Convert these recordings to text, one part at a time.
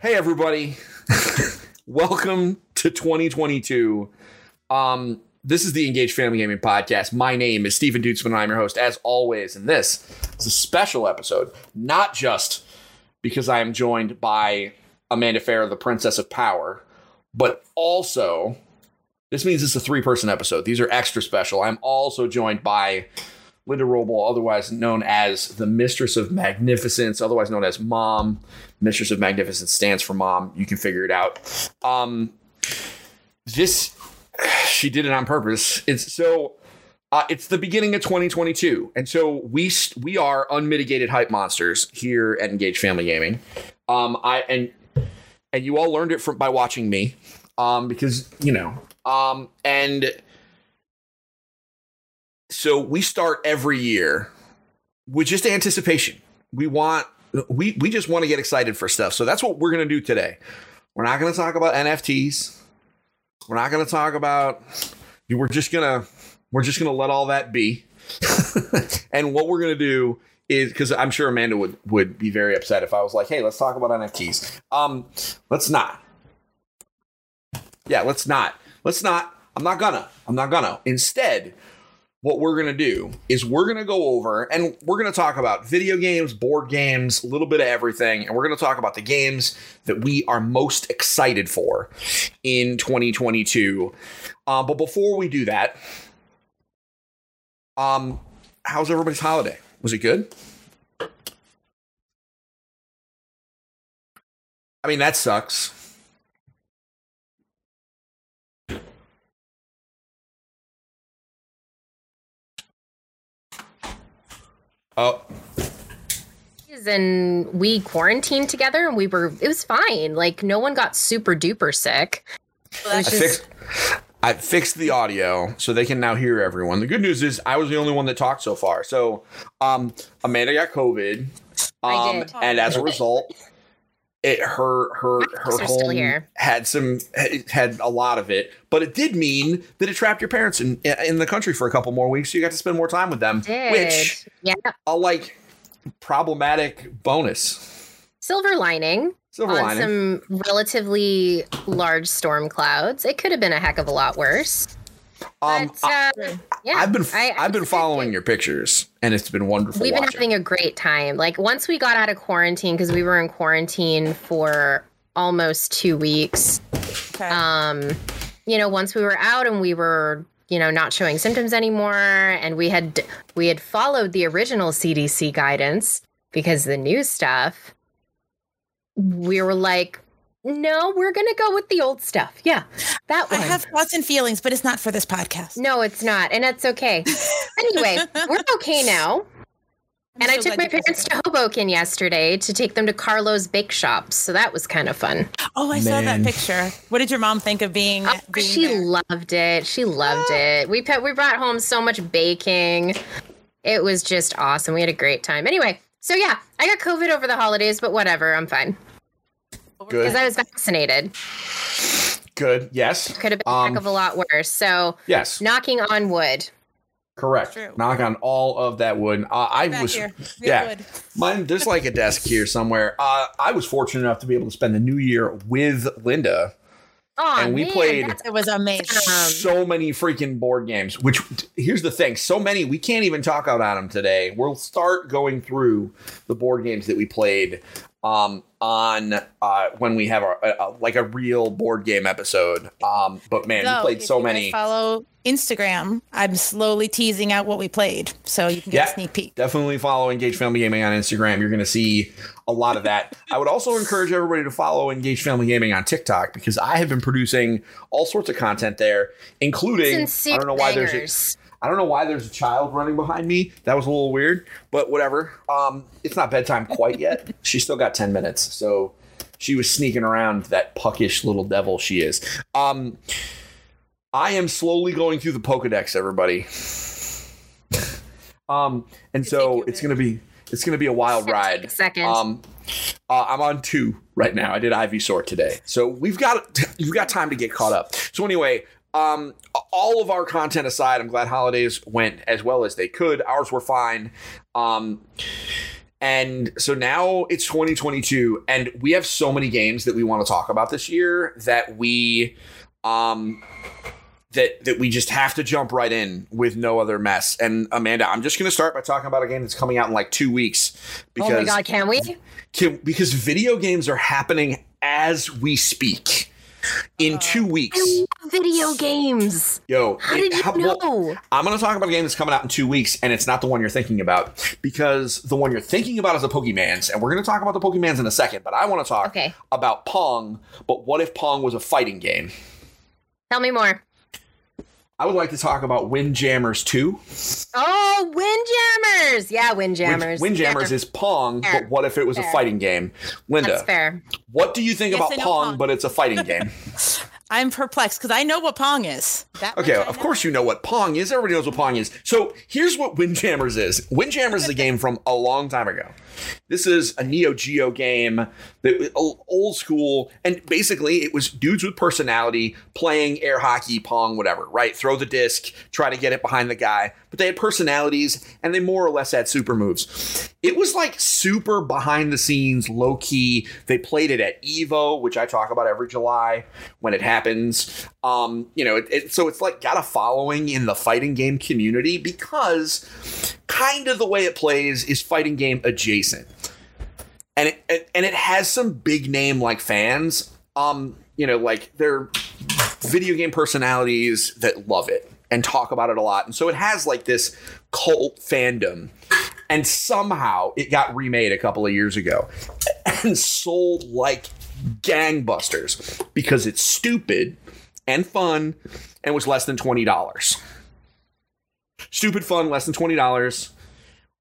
Hey, everybody. Welcome to 2022. Um, this is the Engaged Family Gaming Podcast. My name is Stephen Dutzman, and I'm your host, as always. And this is a special episode, not just because I am joined by Amanda Farrow, the Princess of Power, but also this means it's a three person episode. These are extra special. I'm also joined by Linda Roble, otherwise known as the Mistress of Magnificence, otherwise known as Mom. Mistress of Magnificence stands for Mom. You can figure it out. Um, this she did it on purpose. It's so uh, it's the beginning of 2022, and so we we are unmitigated hype monsters here at Engage Family Gaming. Um, I and and you all learned it from by watching me, um, because you know, um, and so we start every year with just anticipation. We want we we just want to get excited for stuff. So that's what we're going to do today. We're not going to talk about NFTs. We're not going to talk about we're just going to we're just going to let all that be. and what we're going to do is cuz I'm sure Amanda would would be very upset if I was like, "Hey, let's talk about NFTs." Um let's not. Yeah, let's not. Let's not. I'm not gonna. I'm not gonna. Instead, what we're going to do is we're going to go over and we're going to talk about video games, board games, a little bit of everything. And we're going to talk about the games that we are most excited for in 2022. Um, but before we do that, um, how's everybody's holiday? Was it good? I mean, that sucks. Oh. And we quarantined together and we were, it was fine. Like, no one got super duper sick. I, just... fixed, I fixed the audio so they can now hear everyone. The good news is I was the only one that talked so far. So, um, Amanda got COVID. Um, I did. And as a result, it her her her home had some had a lot of it, but it did mean that it trapped your parents in in the country for a couple more weeks. So you got to spend more time with them, which yeah, a like problematic bonus. Silver lining. Silver on lining. some relatively large storm clouds. It could have been a heck of a lot worse. Um, but, uh, yeah, I've been I, have been following your pictures, and it's been wonderful. We've been watching. having a great time. Like once we got out of quarantine, because we were in quarantine for almost two weeks. Okay. Um, you know, once we were out and we were, you know, not showing symptoms anymore, and we had we had followed the original CDC guidance because the new stuff. We were like, no, we're going to go with the old stuff. Yeah, that one. I have thoughts and feelings, but it's not for this podcast. No, it's not. And that's okay. anyway, we're okay now. I'm and so I took my parents to Hoboken yesterday to take them to Carlo's Bake Shops. So that was kind of fun. Oh, I Man. saw that picture. What did your mom think of being? Oh, being she there? loved it. She loved it. We put, we brought home so much baking. It was just awesome. We had a great time. Anyway, so yeah, I got COVID over the holidays, but whatever. I'm fine. Good. Because I was vaccinated. Good. Yes. Could have been um, a heck of a lot worse. So yes, knocking on wood. Correct. Knock on all of that wood. Uh, I was yeah. Wood. Mine. There's like a desk here somewhere. Uh, I was fortunate enough to be able to spend the new year with Linda. Oh, and we man, played it was amazing. So many freaking board games. Which here's the thing: so many we can't even talk out on them today. We'll start going through the board games that we played um, on uh, when we have a, a, like a real board game episode. Um, but man, so, we played so many. Follow Instagram. I'm slowly teasing out what we played, so you can get yeah, a sneak peek. Definitely follow Engage Family Gaming on Instagram. You're going to see a lot of that. I would also encourage everybody to follow Engage Family Gaming on TikTok because I have been producing all sorts of content there, including I don't know why bangers. there's a, I don't know why there's a child running behind me. That was a little weird, but whatever. Um, it's not bedtime quite yet. She's still got 10 minutes. So she was sneaking around that puckish little devil she is. Um, I am slowly going through the Pokedex, everybody. um, and so it's going to be it's going to be a wild ride. Second. Um, uh, I'm on two right now. I did Ivysaur today, so we've got you've got time to get caught up. So anyway, um, all of our content aside, I'm glad holidays went as well as they could. Ours were fine. Um, And so now it's 2022, and we have so many games that we want to talk about this year that we um that that we just have to jump right in with no other mess. And Amanda, I'm just going to start by talking about a game that's coming out in like two weeks. Because, oh my god, can we? Can, because video games are happening as we speak. In two weeks, video games. Yo, how did you know? Well, I'm going to talk about a game that's coming out in two weeks, and it's not the one you're thinking about because the one you're thinking about is the Pokemans, and we're going to talk about the Pokemans in a second. But I want to talk okay. about Pong. But what if Pong was a fighting game? Tell me more. I would like to talk about Windjammers 2. Oh, Windjammers! Yeah, Windjammers. Wind, Windjammers fair. is Pong, fair. but what if it was fair. a fighting game? Linda, That's fair. What do you think yes, about Pong, Pong, but it's a fighting game? I'm perplexed because I know what Pong is. That okay, of course you know what Pong is. Everybody knows what Pong is. So here's what Windjammers is. Windjammers is a game from a long time ago. This is a Neo Geo game that old school, and basically it was dudes with personality playing air hockey, pong, whatever. Right? Throw the disc, try to get it behind the guy. But they had personalities, and they more or less had super moves. It was like super behind the scenes, low key. They played it at Evo, which I talk about every July when it happens. Um, you know, it, it, so it's like got a following in the fighting game community because kind of the way it plays is fighting game adjacent, and it, and it has some big name like fans. Um, you know, like they're video game personalities that love it and talk about it a lot, and so it has like this cult fandom. And somehow it got remade a couple of years ago and sold like gangbusters because it's stupid and fun and was less than $20. Stupid fun, less than $20.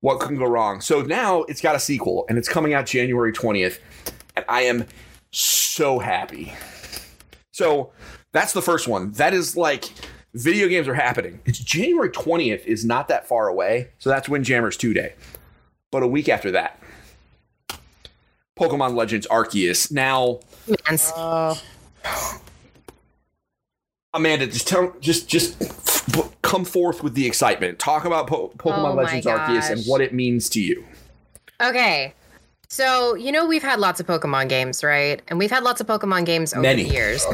What can go wrong? So now it's got a sequel and it's coming out January 20th. And I am so happy. So that's the first one. That is like video games are happening. It's January 20th is not that far away. So that's Windjammers 2 Day. But a week after that, Pokemon Legends Arceus. Now, uh, Amanda, just tell, just just come forth with the excitement. Talk about po- Pokemon oh Legends Arceus and what it means to you. Okay. So, you know, we've had lots of Pokemon games, right? And we've had lots of Pokemon games over many. the years.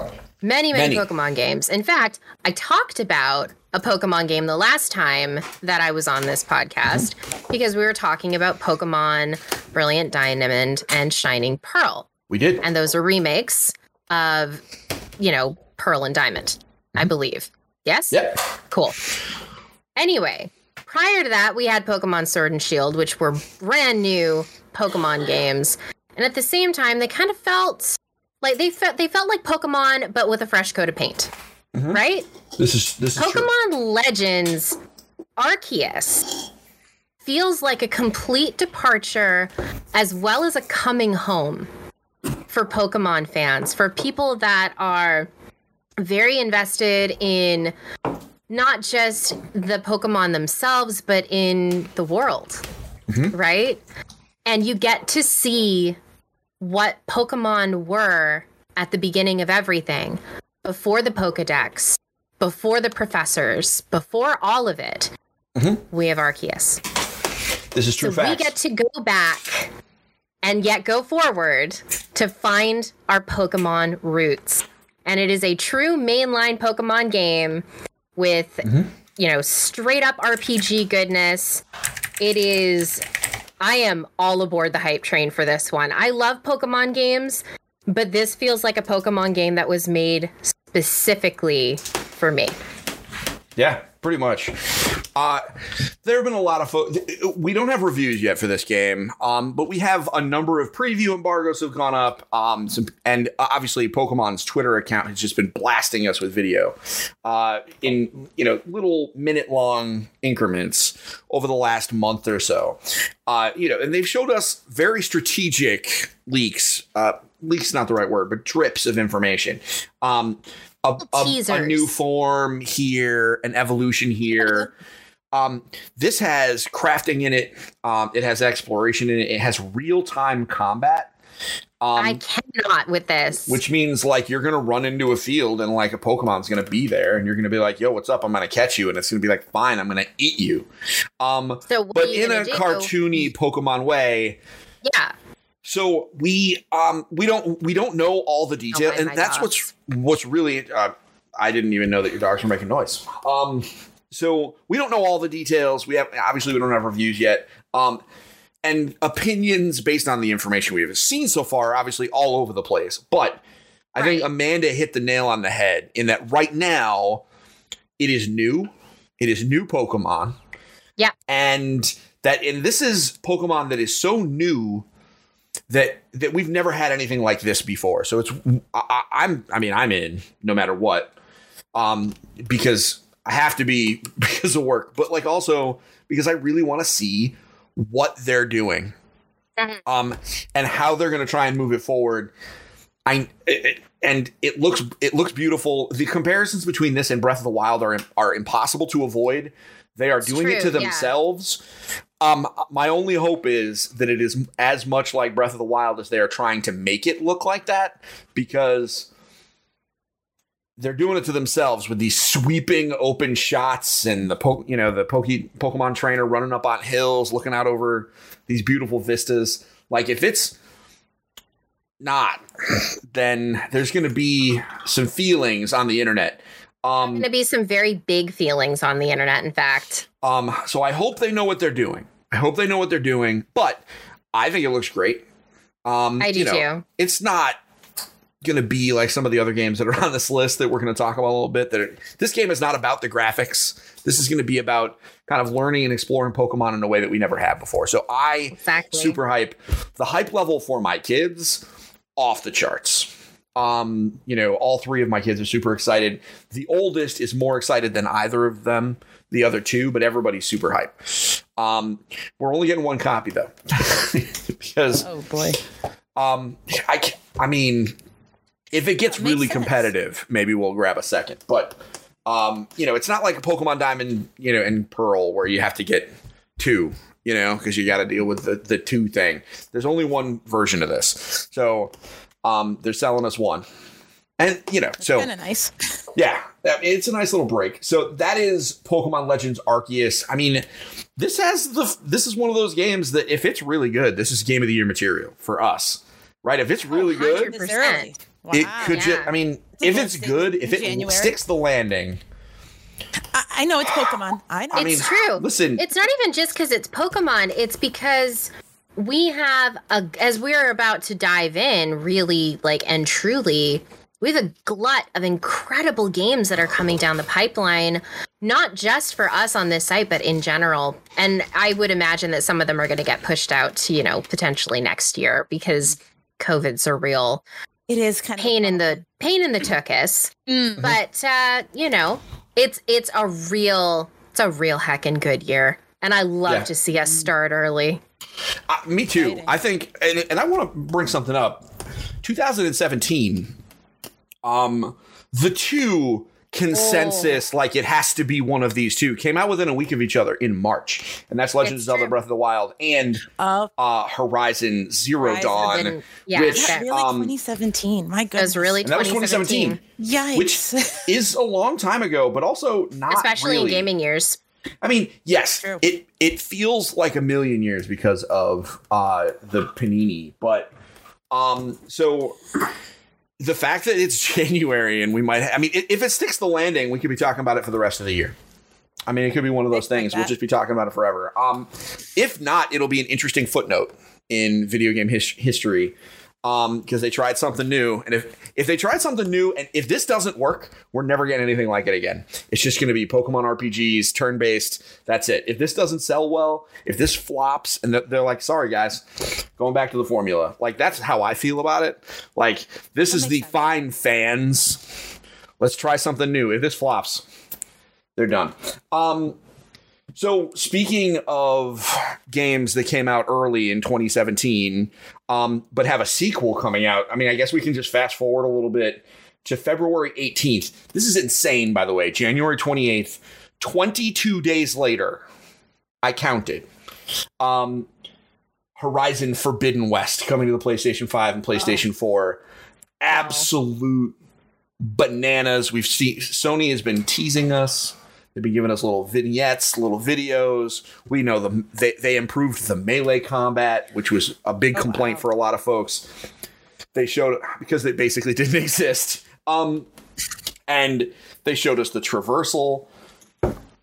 Many, many, many Pokemon games. In fact, I talked about a Pokemon game the last time that I was on this podcast mm-hmm. because we were talking about Pokemon Brilliant Diamond and Shining Pearl. We did. And those are remakes of, you know, Pearl and Diamond. I believe. Yes? Yep. Cool. Anyway, prior to that, we had Pokemon Sword and Shield, which were brand new Pokemon games. And at the same time, they kind of felt like they felt they felt like Pokemon, but with a fresh coat of paint. Mm-hmm. Right? This is this is Pokemon. Legends Arceus feels like a complete departure as well as a coming home for Pokemon fans, for people that are very invested in not just the Pokemon themselves, but in the world, mm-hmm. right? And you get to see what Pokemon were at the beginning of everything before the Pokedex, before the professors, before all of it. Mm-hmm. We have Arceus. This is true. So we get to go back and yet go forward to find our Pokemon roots and it is a true mainline Pokemon game with mm-hmm. you know straight up RPG goodness. It is. I am all aboard the hype train for this one. I love Pokemon games, but this feels like a Pokemon game that was made specifically for me. Yeah, pretty much. Uh, there have been a lot of fo- we don't have reviews yet for this game, um, but we have a number of preview embargoes have gone up, um, some, and obviously Pokemon's Twitter account has just been blasting us with video uh, in you know little minute long increments over the last month or so. Uh, you know, and they've showed us very strategic leaks. Uh, leaks not the right word, but drips of information. Um, a, a, a, new form here, an evolution here. Um, this has crafting in it. Um, it has exploration in it. It has real time combat. Um, I cannot with this. Which means like you're gonna run into a field and like a Pokemon's gonna be there and you're gonna be like, "Yo, what's up? I'm gonna catch you," and it's gonna be like, "Fine, I'm gonna eat you." Um, so but in a do? cartoony Pokemon way, yeah. So we um we don't we don't know all the detail, oh and that's gosh. what's what's really. Uh, I didn't even know that your dogs were making noise. Um, so we don't know all the details. We have obviously we don't have reviews yet. Um, and opinions based on the information we have seen so far, obviously all over the place. But I think Amanda hit the nail on the head in that right now it is new. It is new Pokemon. Yeah. And that and this is Pokemon that is so new that that we've never had anything like this before. So it's I, I'm I mean I'm in no matter what. Um because I have to be because of work, but like also because I really want to see what they're doing mm-hmm. um, and how they're going to try and move it forward. I it, and it looks it looks beautiful. The comparisons between this and Breath of the Wild are are impossible to avoid. They are it's doing true, it to themselves. Um, my only hope is that it is as much like Breath of the Wild as they are trying to make it look like that, because they're doing it to themselves with these sweeping open shots and the po- you know the Poke- Pokemon trainer running up on hills, looking out over these beautiful vistas. Like if it's not, then there's going to be some feelings on the internet. Um, going to be some very big feelings on the internet. In fact, um, so I hope they know what they're doing. I hope they know what they're doing. But I think it looks great. Um, I do you know, too. It's not going to be like some of the other games that are on this list that we're going to talk about a little bit. That are, this game is not about the graphics. This is going to be about kind of learning and exploring Pokemon in a way that we never have before. So I exactly. super hype. The hype level for my kids off the charts. Um, you know, all three of my kids are super excited. The oldest is more excited than either of them, the other two, but everybody's super hype. Um, we're only getting one copy though, because oh boy, um, I I mean, if it gets really sense. competitive, maybe we'll grab a second. But um, you know, it's not like a Pokemon Diamond, you know, and Pearl where you have to get two, you know, because you got to deal with the the two thing. There's only one version of this, so um, they're selling us one, and you know, so kind of nice. yeah, it's a nice little break. So that is Pokemon Legends Arceus. I mean, this has the this is one of those games that if it's really good, this is game of the year material for us, right? If it's oh, really oh, good, Wow, it could yeah. just, I mean, if it's good, if it January. sticks the landing. I, I, know it's Pokemon. I know. I it's true. Listen, it's not even just because it's Pokemon. It's because we have a, as we're about to dive in, really like and truly, we have a glut of incredible games that are coming down the pipeline, not just for us on this site, but in general. And I would imagine that some of them are going to get pushed out to, you know, potentially next year because COVID's a real it is kind pain of in the pain in the tuchus. Mm-hmm. But uh, you know, it's it's a real it's a real heckin' good year. And I love yeah. to see us start early. Uh, me too. I think and, and I want to bring something up. 2017 um the two consensus oh. like it has to be one of these two came out within a week of each other in March, and that's Legend of Zelda: Breath of the Wild and uh, uh, Horizon Zero Horizon. Dawn, been, yeah, which really um, 2017. My goodness, was really that was 2017. Yikes. which is a long time ago, but also not especially really. in gaming years. I mean, yes, it it feels like a million years because of uh, the panini, but um, so the fact that it's January and we might, I mean, if it sticks the landing, we could be talking about it for the rest of the year. I mean, it could be one of those things. Like we'll just be talking about it forever. Um, if not, it'll be an interesting footnote in video game his- history um because they tried something new and if if they tried something new and if this doesn't work we're never getting anything like it again. It's just going to be pokemon rpgs turn based that's it. If this doesn't sell well if this flops and they're like sorry guys going back to the formula. Like that's how i feel about it. Like this that is the sense. fine fans. Let's try something new. If this flops they're done. Um so speaking of games that came out early in 2017, um, but have a sequel coming out, I mean, I guess we can just fast forward a little bit to February 18th. This is insane, by the way. January 28th, 22 days later, I counted. Um, Horizon Forbidden West coming to the PlayStation 5 and PlayStation oh. 4. Absolute wow. bananas. We've seen Sony has been teasing us. They've been giving us little vignettes, little videos. We know the they, they improved the melee combat, which was a big oh, complaint wow. for a lot of folks. They showed because they basically didn't exist. Um, and they showed us the traversal.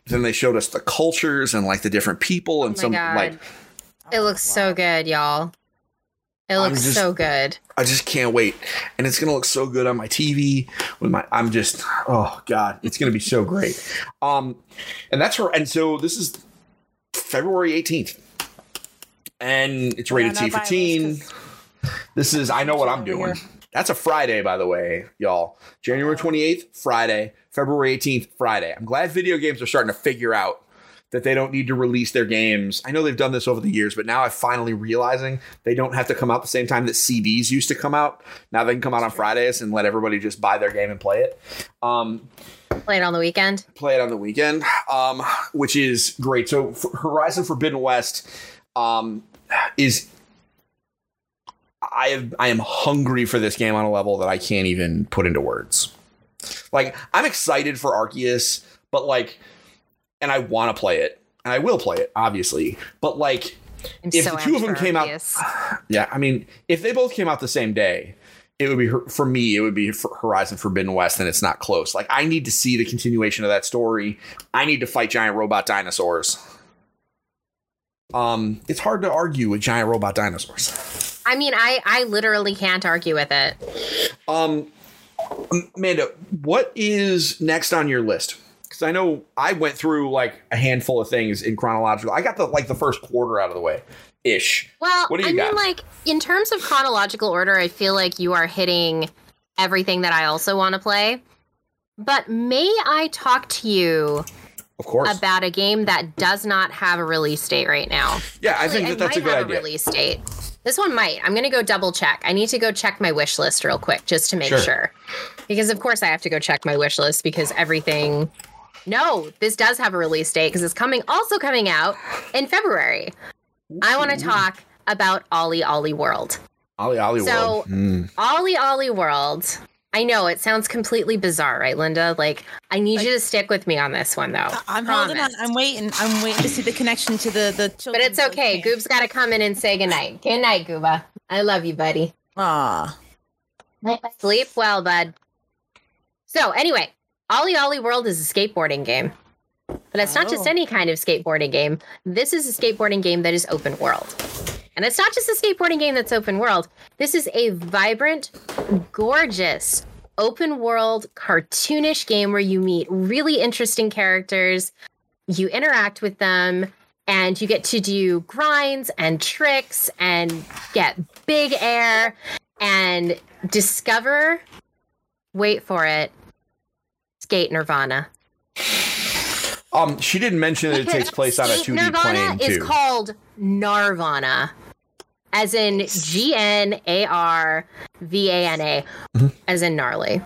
Then they showed us the cultures and like the different people and oh some God. like. It looks wow. so good, y'all. It looks just, so good. I just can't wait, and it's gonna look so good on my TV. With my, I'm just, oh god, it's gonna be so great. Um, and that's her. And so this is February 18th, and it's rated T for teen. This is, I know what I'm doing. That's a Friday, by the way, y'all. January 28th, Friday. February 18th, Friday. I'm glad video games are starting to figure out that they don't need to release their games. I know they've done this over the years, but now I'm finally realizing they don't have to come out the same time that CDs used to come out. Now they can come out on Fridays and let everybody just buy their game and play it. Um, play it on the weekend. Play it on the weekend, um, which is great. So Horizon Forbidden West um, is. I have, I am hungry for this game on a level that I can't even put into words. Like I'm excited for Arceus, but like and I want to play it, and I will play it, obviously. But like, I'm if so the two of them came out, yeah, I mean, if they both came out the same day, it would be for me. It would be for Horizon Forbidden West, and it's not close. Like, I need to see the continuation of that story. I need to fight giant robot dinosaurs. Um, it's hard to argue with giant robot dinosaurs. I mean, I I literally can't argue with it. Um, Amanda, what is next on your list? Because I know I went through like a handful of things in chronological. I got the like the first quarter out of the way, ish. Well, what do you I got? mean, like in terms of chronological order, I feel like you are hitting everything that I also want to play. But may I talk to you? Of course. About a game that does not have a release date right now. Yeah, I think that that's a good idea. A release date. This one might. I'm going to go double check. I need to go check my wish list real quick just to make sure. sure. Because of course I have to go check my wish list because everything no, this does have a release date because it's coming also coming out in February. Ooh. I want to talk about OlliOlli World. OlliOlli so, World. So mm. OlliOlli World. I know it sounds completely bizarre, right, Linda? Like, I need like, you to stick with me on this one, though. I'm Promise. holding on. I'm waiting. I'm waiting to see the connection to the the. But it's okay. Goob's got to come in and say goodnight. Good night, Gooba. I love you, buddy. Ah. Sleep well, bud. So, anyway, OlliOlli World is a skateboarding game. But it's oh. not just oh. any kind of skateboarding game. This is a skateboarding game that is open world. And it's not just a skateboarding game that's open world. This is a vibrant, gorgeous, open world, cartoonish game where you meet really interesting characters, you interact with them, and you get to do grinds and tricks and get big air and discover, wait for it, Skate Nirvana. Um, she didn't mention that it takes place on a 2D Nirvana plane too. is called Gnarvana, as in G N A R V A N A, mm-hmm. as in gnarly.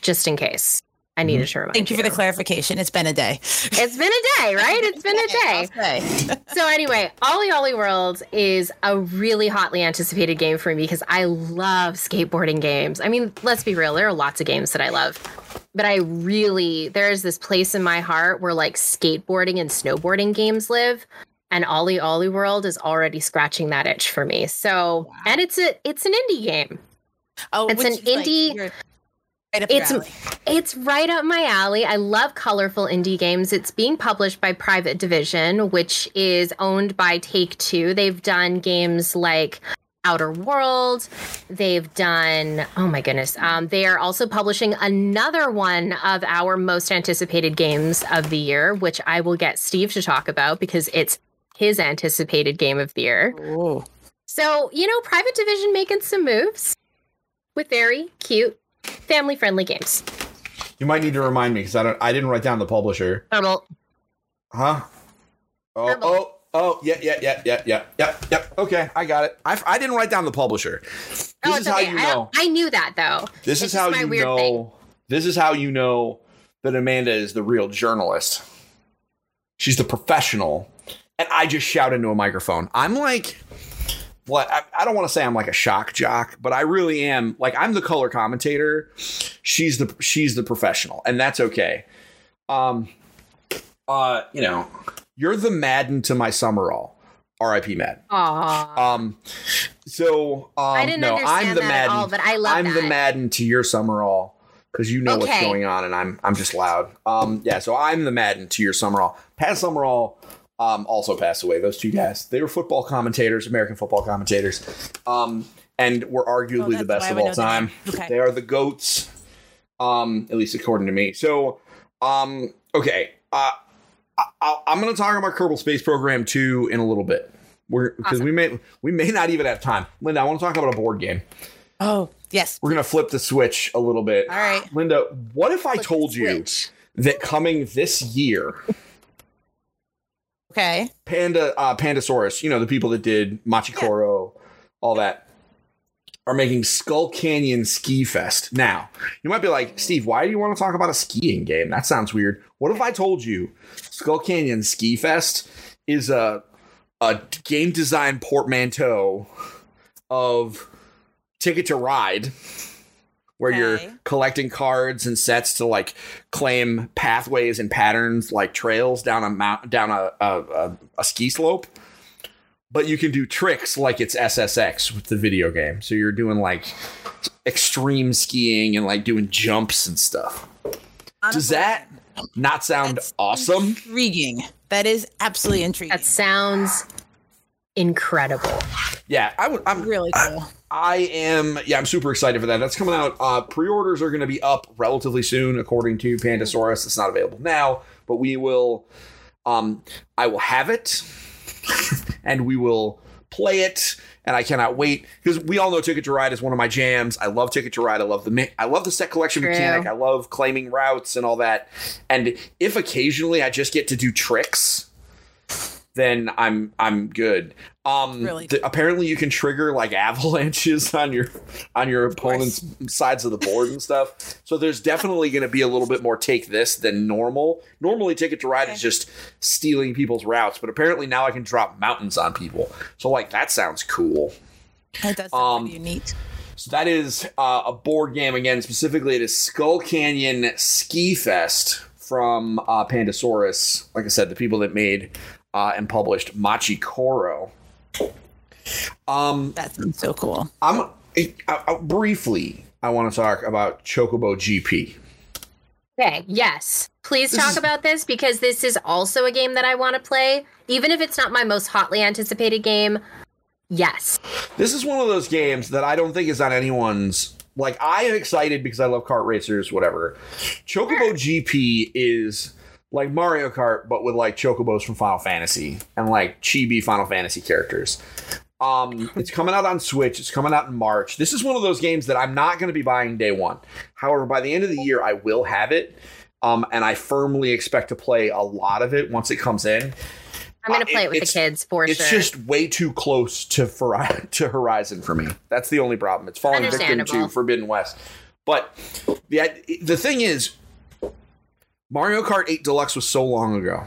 Just in case. I needed mm-hmm. to remind Thank you, you for the clarification. It's been a day. It's been a day, right? It's been a day. so anyway, OlliOlli World is a really hotly anticipated game for me because I love skateboarding games. I mean, let's be real, there are lots of games that I love. But I really there's this place in my heart where like skateboarding and snowboarding games live. And OlliOlli World is already scratching that itch for me. So wow. and it's a it's an indie game. Oh, it's an indie like Right it's it's right up my alley. I love colorful indie games. It's being published by Private Division, which is owned by Take Two. They've done games like Outer World. They've done, oh my goodness. Um, they are also publishing another one of our most anticipated games of the year, which I will get Steve to talk about because it's his anticipated game of the year. Ooh. So, you know, Private Division making some moves with very cute family friendly games. You might need to remind me because I don't. I didn't write down the publisher. Turtle. Huh? Oh, Turtle. oh, oh, yeah, yeah, yeah, yeah, yeah, yeah, yeah. Okay, I got it. I, I didn't write down the publisher. This oh, is okay. how you know. I, I, knew that though. This is how you know. Thing. This is how you know that Amanda is the real journalist. She's the professional, and I just shout into a microphone. I'm like, well, I, I don't want to say I'm like a shock jock, but I really am. Like I'm the color commentator. She's the she's the professional, and that's okay. Um, uh, you know, you're the Madden to my Summerall. R.I.P. Madden. Aww. Um, so um, I didn't no, understand I'm the that Madden, at all, but I love I'm that. the Madden to your Summerall because you know what's going on, and I'm I'm just loud. Um, yeah, so I'm the Madden to your Summerall. Pat Summerall um, also passed away. Those two guys, they were football commentators, American football commentators, um, and were arguably Oh, the best of all time. Okay. They are the goats, um, at least according to me. So, um, okay, uh, I, I'm going to talk about Kerbal Space Program two in a little bit. We're because we may we may not even have time. Linda, I want to talk about a board game. Oh, yes. We're gonna flip the switch a little bit. All right. Linda, what if I Flip told you that coming this year, Okay. Panda uh, Pandasaurus, you know the people that did Machi Koro, all that, are making Skull Canyon Ski Fest. Now, you might be like, Steve, why do you want to talk about a skiing game? That sounds weird. What if I told you Skull Canyon Ski Fest is a a game design portmanteau of Ticket to Ride, where you're collecting cards and sets to like claim pathways and patterns like trails down a mount down a a, a, a ski slope. But you can do tricks like it's SSX with the video game. So you're doing like extreme skiing and like doing jumps and stuff. Does that not sound That's awesome? Intriguing. That is absolutely intriguing. That sounds incredible. Yeah, I would. I'm really cool. I am. Yeah, I'm super excited for that. That's coming out. Uh, pre-orders are going to be up relatively soon, according to Pandasaurus. It's not available now, but we will. Um, I will have it, and we will play it. And I cannot wait because we all know Ticket to Ride is one of my jams. I love Ticket to Ride. I love the me- I love the set collection True. mechanic. I love claiming routes and all that. And if occasionally I just get to do tricks, then I'm I'm good. Um, Really? th- apparently you can trigger like avalanches on your on your opponent's sides of the board and stuff. So there's definitely going to be a little bit more take this than normal. Normally, Ticket to Ride is just stealing people's routes, but apparently now I can drop mountains on people. So like that sounds cool. That does sound um, neat. So that is uh, a board game again. Specifically, it is Skull Canyon Ski Fest from uh, Pandasaurus. Like I said, the people that made uh, and published Machi Koro. Um, That sounds so cool. I'm I, I, briefly. I want to talk about Chocobo GP. Okay, yes. Please This talk is- about this because this is also a game that I want to play. Even if it's not my most hotly anticipated game, yes. This is one of those games that I don't think is on anyone's. Like I am excited because I love kart racers, whatever. Chocobo GP is like Mario Kart, but with like chocobos from Final Fantasy and like chibi Final Fantasy characters. Um, it's coming out on Switch. It's coming out in March. This is one of those games that I'm not going to be buying day one. However, by the end of the year, I will have it, um, and I firmly expect to play a lot of it once it comes in. I'm going Uh, to play it- it with the kids for It's sure. just way too close to Fori- to Horizon for me. That's the only problem. It's falling victim to Forbidden West. But the the thing is, Mario Kart 8 Deluxe was so long ago.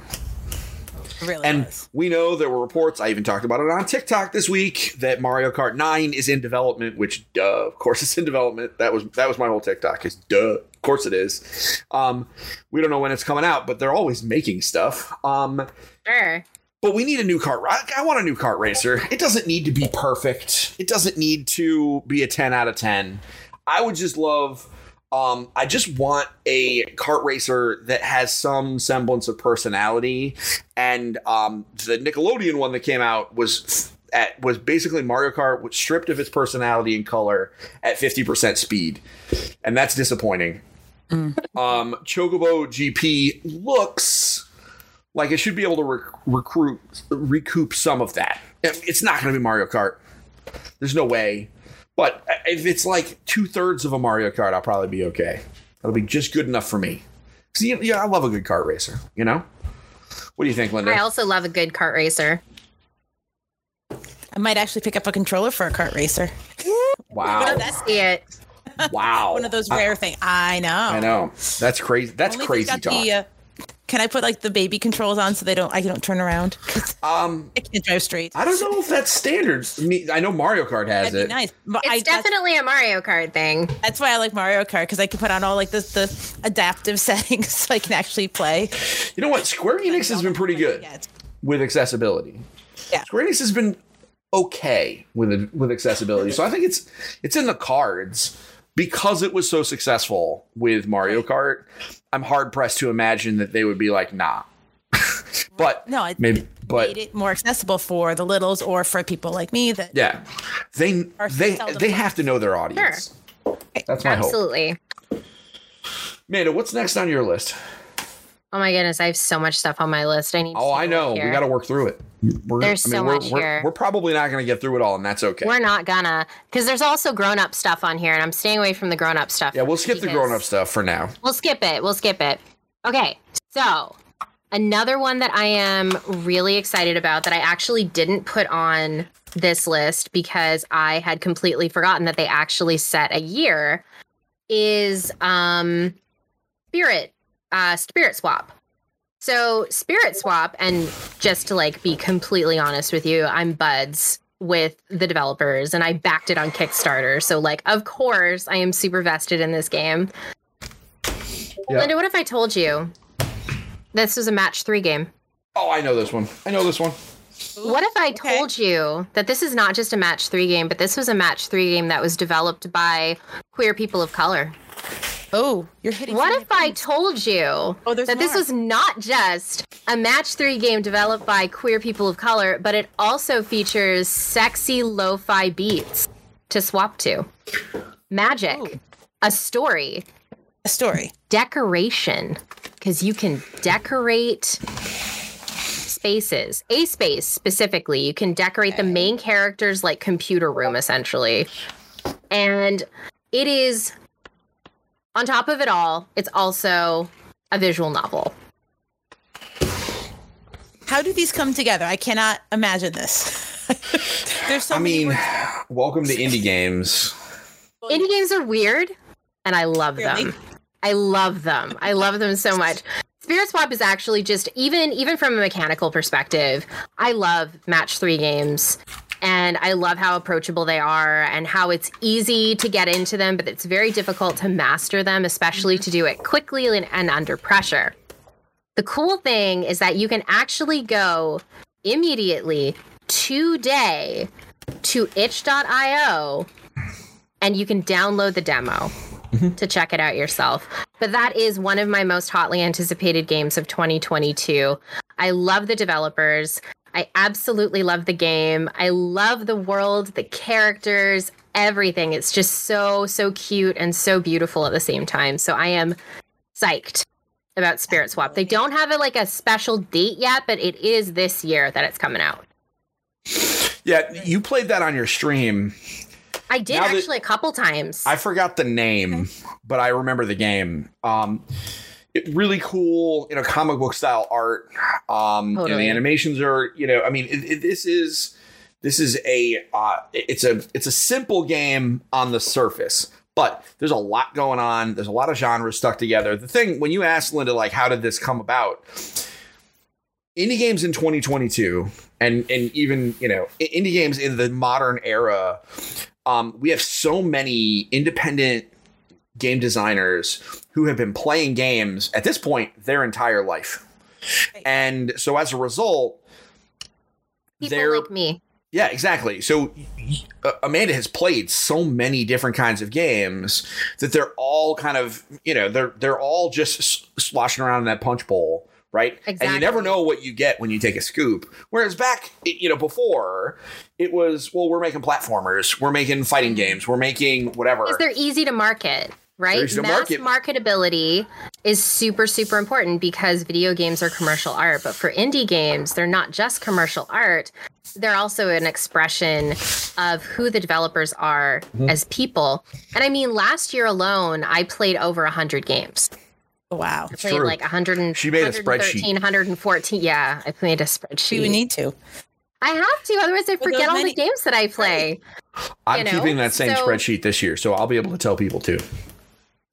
Really And was. we know there were reports, I even talked about it on TikTok this week, that Mario Kart 9 is in development, which duh, of course it's in development. That was that was my whole TikTok is duh. Of course it is. Um, we don't know when it's coming out, but they're always making stuff. Um, sure. but we need a new kart. I want a new kart racer. It doesn't need to be perfect. It doesn't need to be a 10 out of 10. I would just love um I just want a kart racer that has some semblance of personality and um the Nickelodeon one that came out was at was basically Mario Kart was stripped of its personality and color at 50% speed. And that's disappointing. Um Chocobo GP looks like it should be able to rec- recruit recoup some of that. It's not going to be Mario Kart. There's no way. But if it's like two thirds of a Mario Kart, I'll probably be okay. That'll be just good enough for me. See, yeah, I love a good kart racer. You know. What do you think, Linda? I also love a good kart racer. I might actually pick up a controller for a kart racer. wow, That's it. wow. one of those I- rare things. I know. I, know. That's crazy. That's Only crazy it's talk. The, uh, Can I put like the baby controls on so they don't I don't turn around? Um, I can't drive straight. I don't know if that's standard. I, mean, I know Mario Kart has it. Nice, but it's I, definitely a Mario Kart thing. That's why I like Mario Kart because I can put on all like the the adaptive settings so I can actually play. You know what? Square Enix has been pretty good with accessibility. Yeah, Square Enix has been okay with with accessibility. So I think it's it's in the cards because it was so successful with Mario Kart. I'm hard pressed to imagine that they would be like, nah. but no, it maybe but made it more accessible for the littles or for people like me that yeah, they they they have to know their audience. Sure. That's my Absolutely. hope. Absolutely. Amanda, what's next on your list? Oh my goodness, I have so much stuff on my list. I need. Oh, I know. We got to work through it. We're, there's I mean, so we're, much we're, here. We're probably not going to get through it all, and that's okay. We're not gonna, because there's also grown up stuff on here, and I'm staying away from the grown up stuff. Yeah, we'll skip the grown up stuff for now. We'll skip it. We'll skip it. Okay, so another one that I am really excited about that I actually didn't put on this list because I had completely forgotten that they actually set a year is um Spirit uh Spirit Swap. So Spirit Swap, and just to like be completely honest with you, I'm buds with the developers and I backed it on Kickstarter. So like of course I am super vested in this game. Yep. Linda, what if I told you this was a match three game? Oh, I know this one. I know this one. What if I okay. told you that this is not just a match three game, but this was a match three game that was developed by queer people of color? Oh, you're hitting. What if I told you oh, that more. this was not just a match three game developed by queer people of color, but it also features sexy lo fi beats to swap to? Magic, Ooh. a story, a story, decoration, because you can decorate spaces, a space specifically. You can decorate the main character's like computer room essentially. And it is on top of it all, it's also a visual novel. How do these come together? I cannot imagine this. There's so I mean, words. welcome to indie games. Indie games are weird, and I love really? them. I love them. I love them so much. Spirit Swap is actually just even even from a mechanical perspective, I love match 3 games and I love how approachable they are and how it's easy to get into them, but it's very difficult to master them, especially to do it quickly and, and under pressure. The cool thing is that you can actually go immediately today to itch.io and you can download the demo mm-hmm. to check it out yourself. But that is one of my most hotly anticipated games of 2022. I love the developers. I absolutely love the game. I love the world, the characters, everything. It's just so, so cute and so beautiful at the same time. So I am psyched about Spirit Swap. They don't have a, like a special date yet, but it is this year that it's coming out. Yeah, you played that on your stream. I did now actually a couple times. I forgot the name, but I remember the game. Um, really cool, you know, comic book style art. Um, totally. and the animations are, you know, I mean, it, it, this is this is a uh, it's a it's a simple game on the surface, but there's a lot going on. There's a lot of genres stuck together. The thing when you ask Linda, like, how did this come about? Indie games in 2022, and and even you know, indie games in the modern era, um, we have so many independent game designers who have been playing games at this point their entire life. And so as a result, people they're, like me. Yeah, exactly. So uh, Amanda has played so many different kinds of games that they're all kind of, you know, they're they're all just sloshing around in that punch bowl, right? Exactly. And you never know what you get when you take a scoop. Whereas back, you know, before it was, well, we're making platformers, we're making fighting games, we're making whatever. Because they're easy to market right? Mass market. marketability is super, super important because video games are commercial art. But for indie games, they're not just commercial art, they're also an expression of who the developers are mm-hmm. as people. And I mean, last year alone, I played over 100 games. Wow. I played true. like 100 and, she made a spreadsheet. 114. Yeah, I made a spreadsheet. You need to. I have to, otherwise I forget all the games that I play. I'm you know? keeping that same so, spreadsheet this year, so I'll be able to tell people too.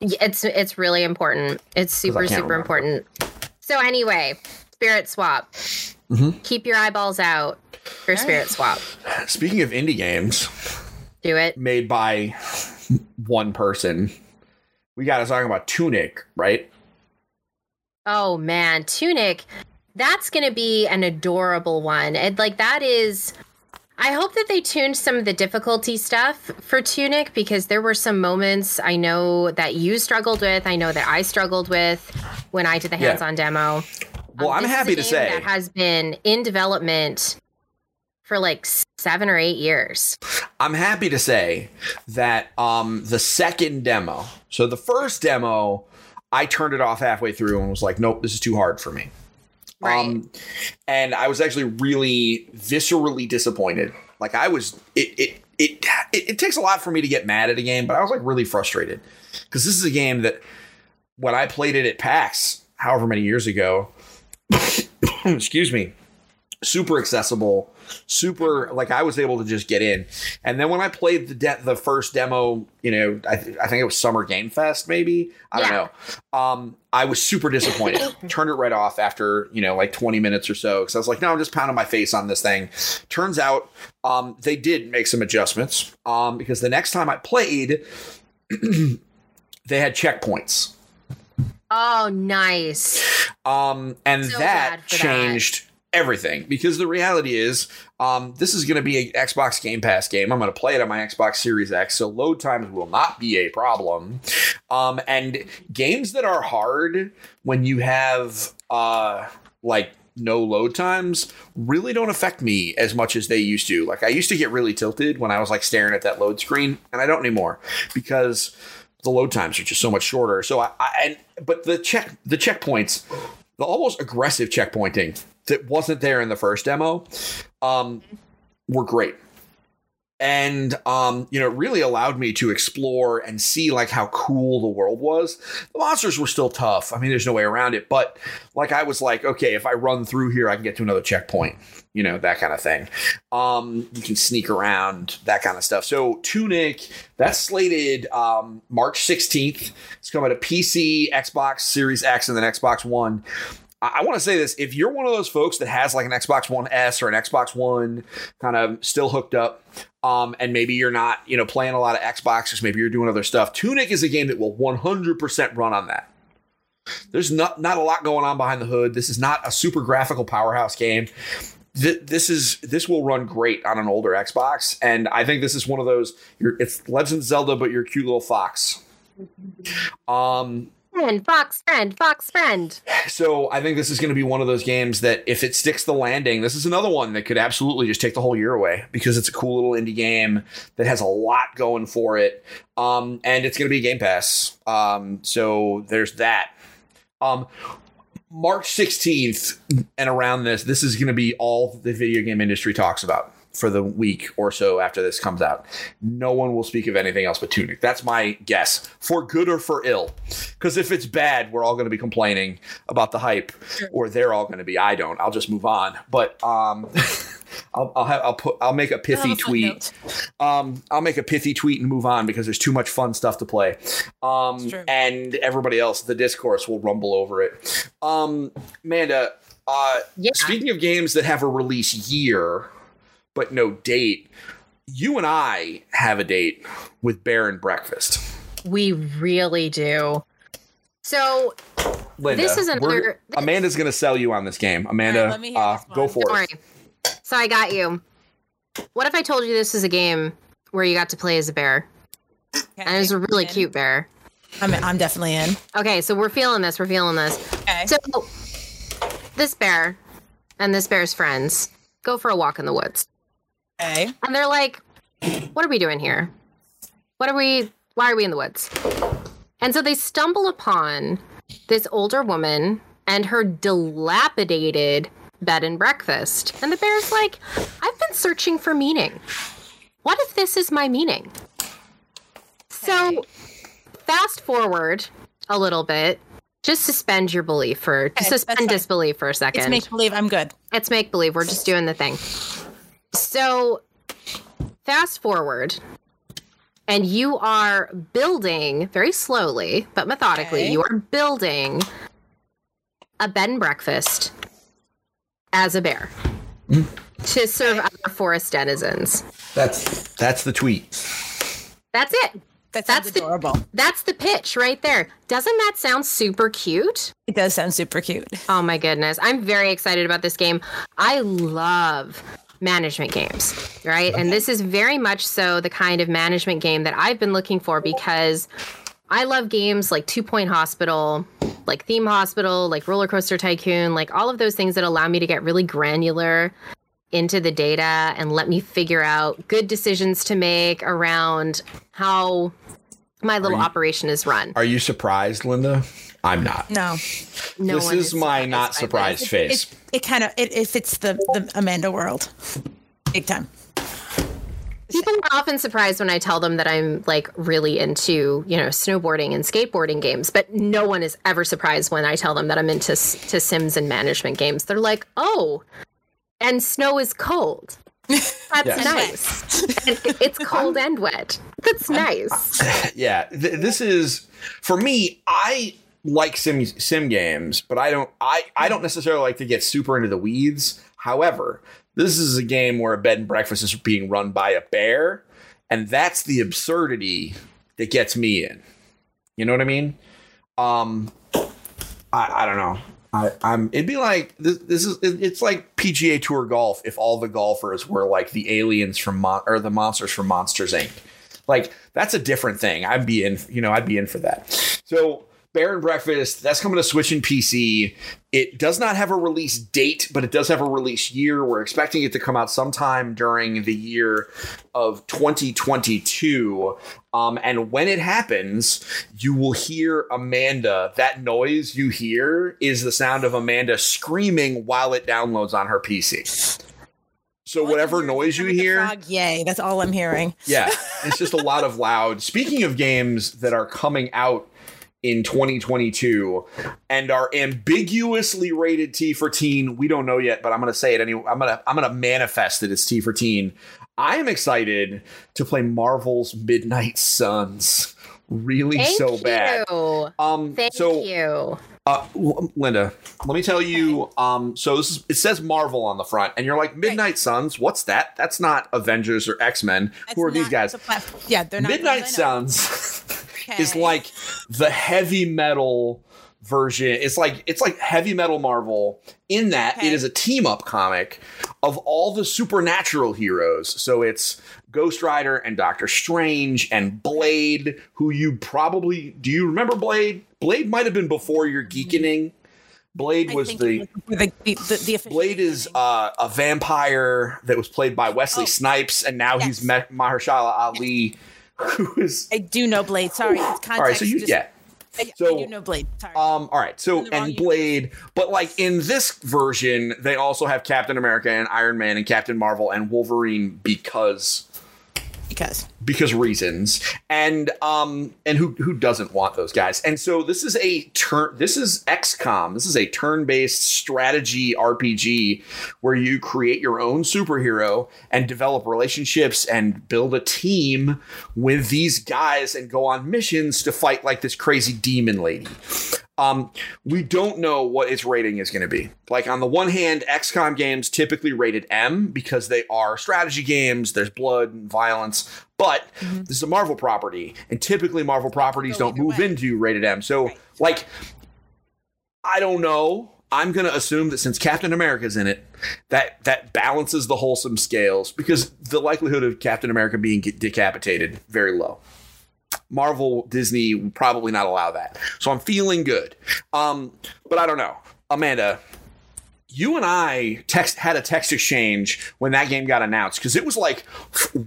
It's it's really important. It's super super remember. important. So anyway, spirit swap. Mm-hmm. Keep your eyeballs out for spirit swap. Speaking of indie games, do it. Made by one person. We got to talk about Tunic, right? Oh man, Tunic. That's going to be an adorable one. And like that is I hope that they tuned some of the difficulty stuff for Tunic because there were some moments I know that you struggled with. I know that I struggled with when I did the hands-on yeah. demo. Well, um, I'm happy to say that has been in development for like seven or eight years. I'm happy to say that um, the second demo, so the first demo, I turned it off halfway through and was like, nope, this is too hard for me. Right. Um, and I was actually really viscerally disappointed. Like I was, it, it, it, it, it takes a lot for me to get mad at a game, but I was like really frustrated because this is a game that when I played it at PAX, however many years ago, excuse me, super accessible, super like I was able to just get in. And then when I played the de- the first demo, you know, I, th- I think it was Summer Game Fest, maybe I yeah. don't know. Um, I was super disappointed. Turned it right off after you know like 20 minutes or so because I was like, no, I'm just pounding my face on this thing. Turns out um, they did make some adjustments um, because the next time I played, they had checkpoints. Oh, nice. Um, and so that changed. That everything because the reality is um, this is going to be an Xbox Game Pass game. I'm going to play it on my Xbox Series X, so load times will not be a problem. Um, and games that are hard when you have uh, like no load times really don't affect me as much as they used to. Like I used to get really tilted when I was like staring at that load screen, and I don't anymore because the load times are just so much shorter. So I, I and but the check the checkpoints the almost aggressive checkpointing that wasn't there in the first demo um, were great and um, you know, it really allowed me to explore and see like how cool the world was. The monsters were still tough. I mean, there's no way around it. But like, I was like, okay, if I run through here, I can get to another checkpoint. You know, that kind of thing. Um, you can sneak around, that kind of stuff. So Tunic, that's slated um, March 16th. It's coming to PC, Xbox Series X, and then Xbox One. I, want to say this: if you're one of those folks that has like an Xbox One S or an Xbox One kind of still hooked up, um, and maybe you're not, you know, playing a lot of Xboxes, maybe you're doing other stuff. Tunic is a game that will 100% run on that. There's not not a lot going on behind the hood. This is not a super graphical powerhouse game. this is this will run great on an older Xbox, and I think this is one of those. it's Legend Zelda, but you're cute little fox. Um, friend, fox friend, fox friend. So I think this is going to be one of those games that if it sticks the landing, this is another one that could absolutely just take the whole year away because it's a cool little indie game that has a lot going for it. Um, and it's going to be Game Pass. Um, so there's that. Um, March 16th and around this, this is going to be all the video game industry talks about for the week or so after this comes out. No one will speak of anything else but Tunic. That's my guess, for good or for ill. Because if it's bad, we're all going to be complaining about the hype, or they're all going to be. I don't. I'll just move on. But um, I'll I'll, have, I'll put I'll make a pithy a tweet. Um, I'll make a pithy tweet and move on because there's too much fun stuff to play. Um, and everybody else, the discourse will rumble over it. Um, Amanda. Uh, yeah. Speaking of games that have a release year, but no date. You and I have a date with Bear and Breakfast. We really do. So Linda, this is another. Amanda's going to sell you on this game. Amanda, right, uh, go for Don't it. Worry. So I got you. What if I told you this is a game where you got to play as a bear? Okay. And it was a really cute bear. I'm, I'm definitely in. Okay, so we're feeling this. We're feeling this. Okay. So this bear and this bear's friends go for a walk in the woods. Okay. And they're like, what are we doing here? What are we, why are we in the woods? And so they stumble upon this older woman and her dilapidated bed and breakfast. And the bear's like, I've been searching for meaning. What if this is my meaning? So, fast forward a little bit. Just suspend your belief for okay, suspend disbelief for a second. It's make believe. I'm good. It's make believe. We're just doing the thing. So, fast forward, and you are building very slowly but methodically. Okay. You are building a bed and breakfast as a bear mm. to serve other forest denizens. That's that's the tweet. That's it. That that's adorable. The, that's the pitch right there. Doesn't that sound super cute? It does sound super cute. Oh my goodness. I'm very excited about this game. I love management games, right? And this is very much so the kind of management game that I've been looking for because I love games like Two Point Hospital, like Theme Hospital, like Roller Coaster Tycoon, like all of those things that allow me to get really granular into the data and let me figure out good decisions to make around how my little you, operation is run. Are you surprised, Linda? I'm not. No. no this is, is my not surprised face. It, it, kind of it, it fits the the Amanda world, big time. People are often surprised when I tell them that I'm like really into, you know, snowboarding and skateboarding games, but no one is ever surprised when I tell them that I'm into to Sims and management games. They're like, "Oh, and snow is cold." That's yes. nice. it's cold and wet. That's nice. Yeah, th- this is for me. I like sim sim games, but I don't. I I don't necessarily like to get super into the weeds. However, this is a game where a bed and breakfast is being run by a bear, and that's the absurdity that gets me in. You know what I mean? Um, I I don't know. I, am It'd be like this. This is. It's like PGA Tour golf if all the golfers were like the aliens from Mon- or the monsters from Monsters Inc. Like that's a different thing. I'd be in. You know, I'd be in for that. So Bear and Breakfast, that's coming to Switch and PC. It does not have a release date, but it does have a release year. We're expecting it to come out sometime during the year of 2022. Um, and when it happens, you will hear Amanda. That noise you hear is the sound of Amanda screaming while it downloads on her PC. So whatever noise you hear, frog, yay! That's all I'm hearing. Yeah, it's just a lot of loud. Speaking of games that are coming out in 2022 and are ambiguously rated T for teen. We don't know yet, but I'm going to say it anyway. I'm going to I'm going to manifest that it's T for teen. I am excited to play Marvel's Midnight Suns. Really Thank so you. bad. Um Thank so, you. Uh, Linda, let me tell you. Um, so this is, it says Marvel on the front, and you're like Midnight right. Suns. What's that? That's not Avengers or X Men. Who are these guys? Yeah, they're not. Midnight Suns okay. is like the heavy metal version. It's like it's like heavy metal Marvel in that okay. it is a team up comic of all the supernatural heroes. So it's Ghost Rider and Doctor Strange and Blade, who you probably do you remember Blade? Blade might have been before your geekening. Blade was the, the, the, the Blade is uh, a vampire that was played by Wesley oh. Snipes, and now yes. he's met Mahershala Ali, who is. I do know Blade. Sorry, it's context. All right, so you just, yeah. So, I do know Blade. Sorry. Um, all right. So, and Blade, but like in this version, they also have Captain America and Iron Man and Captain Marvel and Wolverine because because. Because reasons. And um and who who doesn't want those guys? And so this is a turn this is xcom this is a turn-based strategy rpg where you create your own superhero and develop relationships and build a team with these guys and go on missions to fight like this crazy demon lady um, we don't know what its rating is going to be. Like on the one hand, XCOM games typically rated M because they are strategy games. There's blood and violence, but mm-hmm. this is a Marvel property, and typically Marvel properties don't move way. into rated M. So, right. like, I don't know. I'm going to assume that since Captain America's in it, that that balances the wholesome scales because the likelihood of Captain America being decapitated very low. Marvel, Disney probably not allow that. So I'm feeling good. Um, but I don't know. Amanda, you and I text had a text exchange when that game got announced because it was like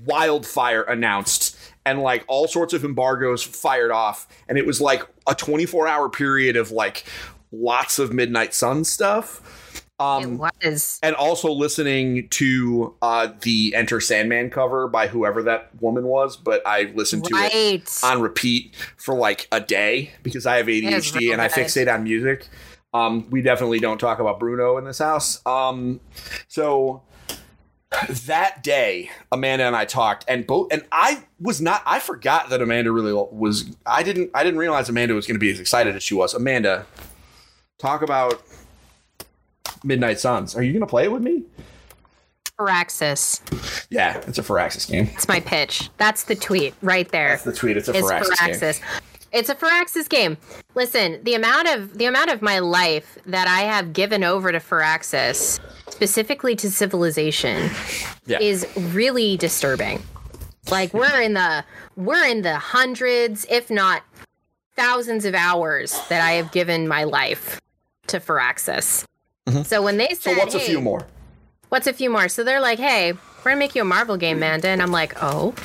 wildfire announced and like all sorts of embargoes fired off and it was like a 24 hour period of like lots of midnight sun stuff um, it was. And also listening to uh, the Enter Sandman cover by whoever that woman was, but I listened right. to it on repeat for like a day because I have ADHD and I fixate on music. Um, we definitely don't talk about Bruno in this house. Um, so that day, Amanda and I talked, and both, and I was not. I forgot that Amanda really was. I didn't. I didn't realize Amanda was going to be as excited as she was. Amanda, talk about Midnight Suns. Are you going to play it with me? Firaxis. Yeah, it's a Firaxis game. It's my pitch. That's the tweet right there. That's the tweet. It's a Firaxis, Firaxis. game. It's a Firaxis game. Listen, the amount of the amount of my life that I have given over to Firaxis, specifically to Civilization, yeah. is really disturbing. Like we're in the we're in the hundreds, if not thousands of hours that I have given my life to Firaxis. Mm-hmm. So when they said, "So what's hey, a few more?" What's a few more? So they're like, "Hey, we're gonna make you a Marvel game, Manda," and I'm like, "Oh."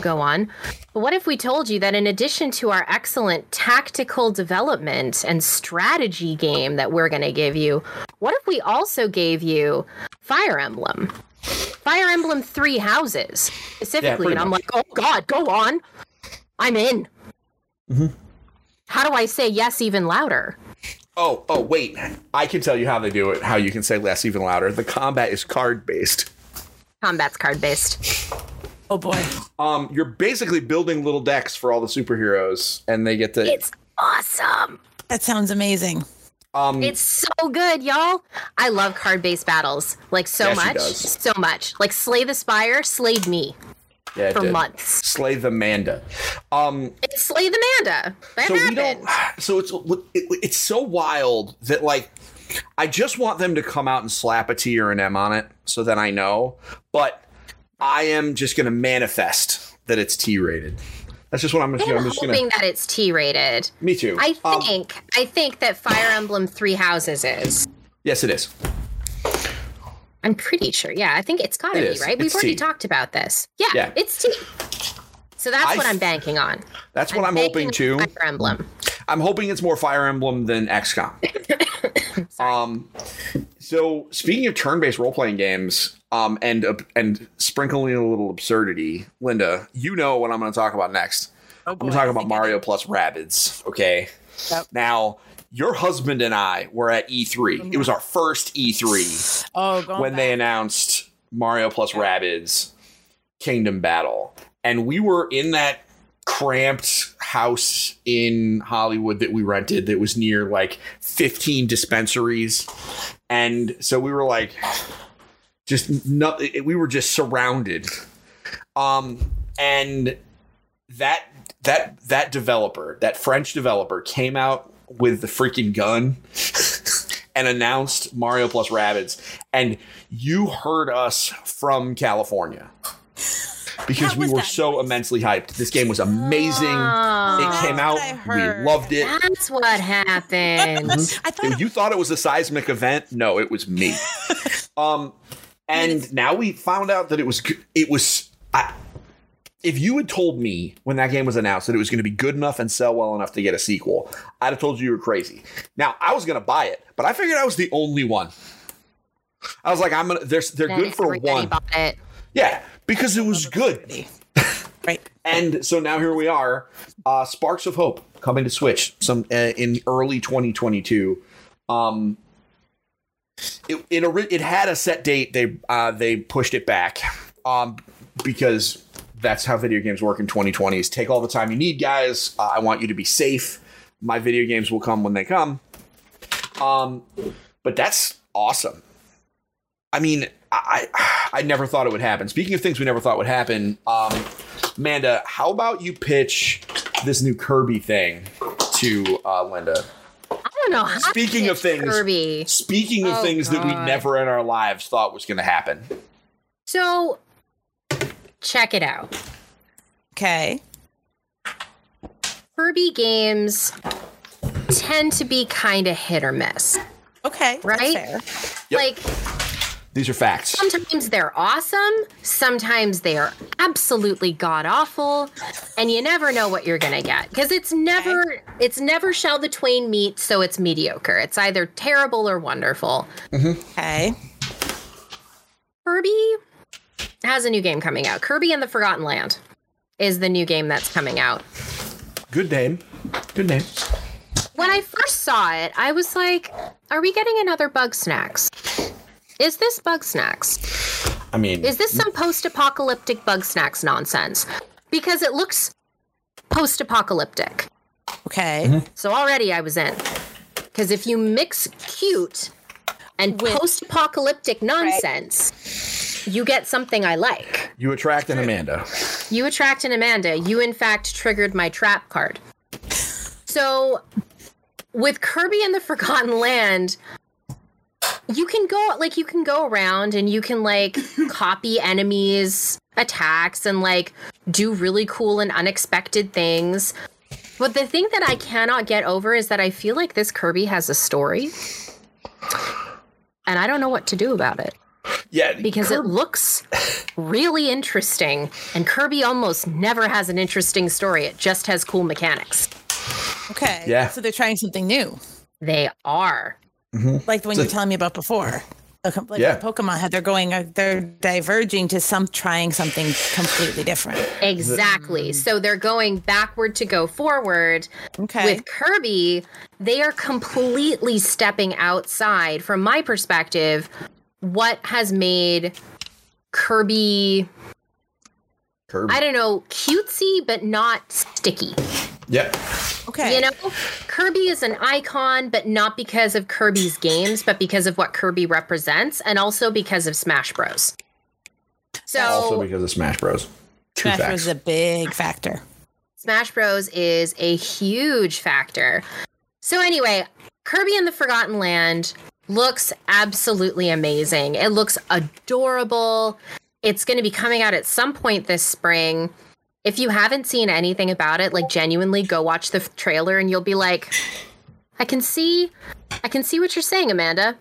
Go on. But what if we told you that in addition to our excellent tactical development and strategy game that we're going to give you, what if we also gave you Fire Emblem? Fire Emblem Three Houses specifically. Yeah, and I'm much. like, oh God, go on. I'm in. Mm-hmm. How do I say yes even louder? Oh, oh, wait. I can tell you how they do it, how you can say less even louder. The combat is card based. Combat's card based. Oh boy. Um, you're basically building little decks for all the superheroes, and they get to. It's awesome. That sounds amazing. Um, it's so good, y'all. I love card-based battles like so much, so much. Like Slay the Spire slayed me yeah, for did. months. Slay the Manda. Um, it's Slay the Manda. That so happened. we don't. So it's it, it's so wild that like I just want them to come out and slap a T or an M on it so that I know. But I am just going to manifest that it's T rated. That's just what I'm, I'm, I'm just hoping gonna... that it's T rated. Me too. I um, think um, I think that Fire Emblem Three Houses is. Yes, it is. I'm pretty sure. Yeah, I think it's got to it be is. right. We've already T. talked about this. Yeah, yeah, it's T. So that's I, what I'm banking on. That's what I'm, I'm hoping to. Fire Emblem. I'm hoping it's more Fire Emblem than XCOM. um, so speaking of turn-based role-playing games, um, and uh, and sprinkling a little absurdity, Linda, you know what I'm going to talk about next. Oh boy, I'm talking about Mario plus Rabbids. Okay. Yep. Now, your husband and I were at E3. It was our first E3. Oh, when back. they announced Mario plus Rabbids Kingdom Battle, and we were in that cramped house in Hollywood that we rented that was near like 15 dispensaries. And so we were like just not we were just surrounded. Um and that that that developer, that French developer came out with the freaking gun and announced Mario plus Rabbids and you heard us from California because we were so noise? immensely hyped. This game was amazing. Oh, it came out. We loved it. That's what happened. I thought you thought it was a seismic event. No, it was me. um, and now we found out that it was it was. I, if you had told me when that game was announced that it was going to be good enough and sell well enough to get a sequel, I'd have told you you were crazy. Now I was going to buy it, but I figured I was the only one. I was like, I'm gonna. They're they're good for one. Yeah, because it was good. right. And so now here we are, uh, Sparks of Hope coming to Switch some uh, in early 2022. Um, it it, it had a set date. They uh, they pushed it back um, because that's how video games work in 2020. Is take all the time you need, guys. Uh, I want you to be safe. My video games will come when they come. Um, but that's awesome. I mean, I I never thought it would happen. Speaking of things we never thought would happen, um, Amanda, how about you pitch this new Kirby thing to uh, Linda? I don't know. speaking of things, Kirby. Speaking of oh, things God. that we never in our lives thought was going to happen. So, check it out. Okay. Kirby games tend to be kind of hit or miss. Okay. Right? Yep. Like these are facts. Sometimes they're awesome, sometimes they are absolutely god awful, and you never know what you're gonna get because it's never okay. it's never shall the twain meet, so it's mediocre. It's either terrible or wonderful. Mm-hmm. Okay. Kirby has a new game coming out. Kirby and the Forgotten Land is the new game that's coming out. Good name. Good name. When I first saw it, I was like, "Are we getting another Bugsnax? Is this Bugsnax? I mean, is this some post-apocalyptic Bugsnax nonsense? Because it looks post-apocalyptic. Okay. Mm-hmm. So already I was in. Because if you mix cute and post apocalyptic nonsense, right. You get something I like. You attract an Amanda. You attract an Amanda. You, in fact, triggered my trap card. So, with Kirby and the Forgotten Land, you can go like you can go around and you can like copy enemies attacks and like do really cool and unexpected things but the thing that i cannot get over is that i feel like this kirby has a story and i don't know what to do about it yeah because Kirby- it looks really interesting and kirby almost never has an interesting story it just has cool mechanics okay yeah so they're trying something new they are mm-hmm. like the one so, you were telling me about before. Like yeah. Pokemon, how they're going, uh, they're diverging to some trying something completely different. Exactly. So they're going backward to go forward. Okay. With Kirby, they are completely stepping outside, from my perspective, what has made Kirby Kirby. I don't know, cutesy but not sticky. Yep. Okay. You know, Kirby is an icon, but not because of Kirby's games, but because of what Kirby represents, and also because of Smash Bros. So also because of Smash Bros. Two Smash facts. Bros is a big factor. Smash Bros is a huge factor. So anyway, Kirby and the Forgotten Land looks absolutely amazing. It looks adorable. It's going to be coming out at some point this spring if you haven't seen anything about it, like genuinely go watch the trailer and you'll be like, I can see, I can see what you're saying, Amanda.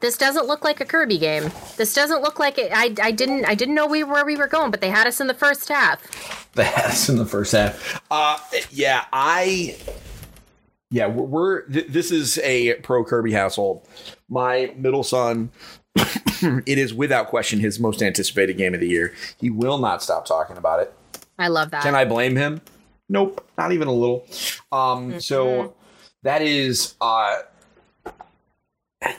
This doesn't look like a Kirby game. This doesn't look like it. I, I didn't I didn't know we where we were going, but they had us in the first half. They had us in the first half. Uh, yeah, I yeah, we're, we're th- this is a pro Kirby household. My middle son, it is without question his most anticipated game of the year. He will not stop talking about it. I love that. Can I blame him? Nope, not even a little. Um, mm-hmm. so that is, uh,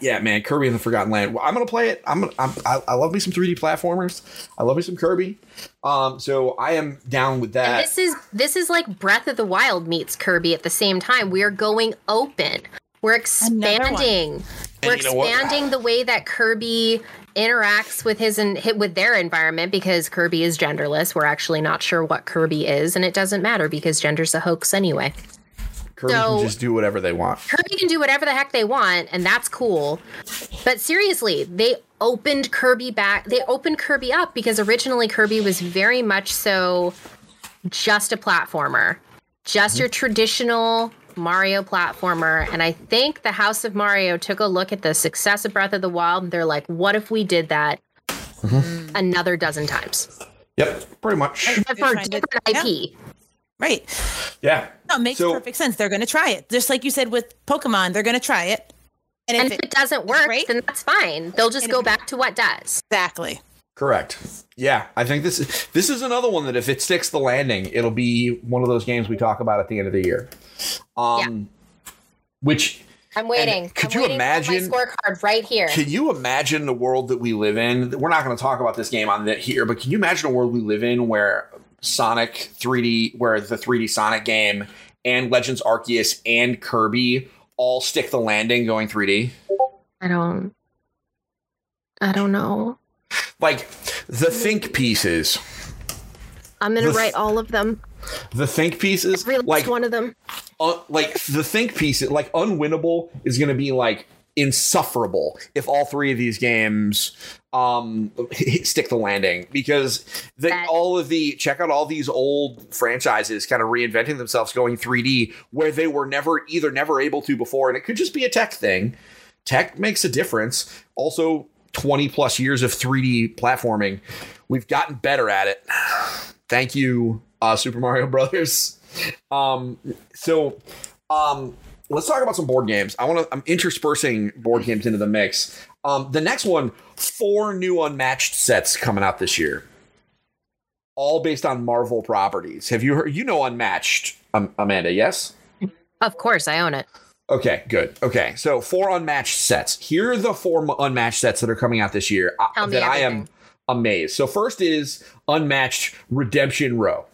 yeah, man, Kirby in the Forgotten Land. I'm gonna play it. I'm, gonna, I'm I, I love me some 3D platformers. I love me some Kirby. Um, so I am down with that. And this is this is like Breath of the Wild meets Kirby at the same time. We are going open. We're expanding. We're expanding the way that Kirby interacts with his and with their environment because Kirby is genderless. We're actually not sure what Kirby is, and it doesn't matter because gender's a hoax anyway. Kirby so, can just do whatever they want. Kirby can do whatever the heck they want, and that's cool. But seriously, they opened Kirby back. They opened Kirby up because originally Kirby was very much so just a platformer, just mm-hmm. your traditional Mario platformer. And I think the House of Mario took a look at the success of Breath of the Wild and they're like, what if we did that mm-hmm. another dozen times? Yep, pretty much. for a different IP. Yeah. Right. Yeah. No, it makes so, perfect sense. They're going to try it. Just like you said with Pokemon, they're going to try it. And, and if, if, it, it doesn't work, great, then that's fine. They'll just go back to what does. Exactly. Correct. Yeah, I think this is, this is another one that if it sticks the landing, it'll be one of those games we talk about at the end of the year. Um, yeah. which I'm waiting. Could I'm you imagine scorecard right here? Can you imagine the world that we live in? We're not going to talk about this game on the, here, but can you imagine a world we live in where Sonic 3D, where the 3D Sonic game and Legends Arceus and Kirby all stick the landing going 3D? I don't. I don't know like the think pieces. I'm gonna write all of them. The think pieces, Every like one of them. Uh, like the think pieces, like unwinnable is gonna be like insufferable if all three of these games um stick the landing because the, all of the check out all these old franchises kind of reinventing themselves going 3D where they were never either never able to before and it could just be a tech thing tech makes a difference also 20 plus years of 3D platforming, we've gotten better at it. Thank you, uh, Super Mario Brothers. Um, so, um, let's talk about some board games. I want to. I'm interspersing board games into the mix. Um, the next one, four new unmatched sets coming out this year, all based on Marvel properties. Have you heard? You know, unmatched, um, Amanda? Yes. Of course, I own it. Okay, good. Okay, so four unmatched sets. Here are the four unmatched sets that are coming out this year uh, that I am amazed. So first is unmatched Redemption Row,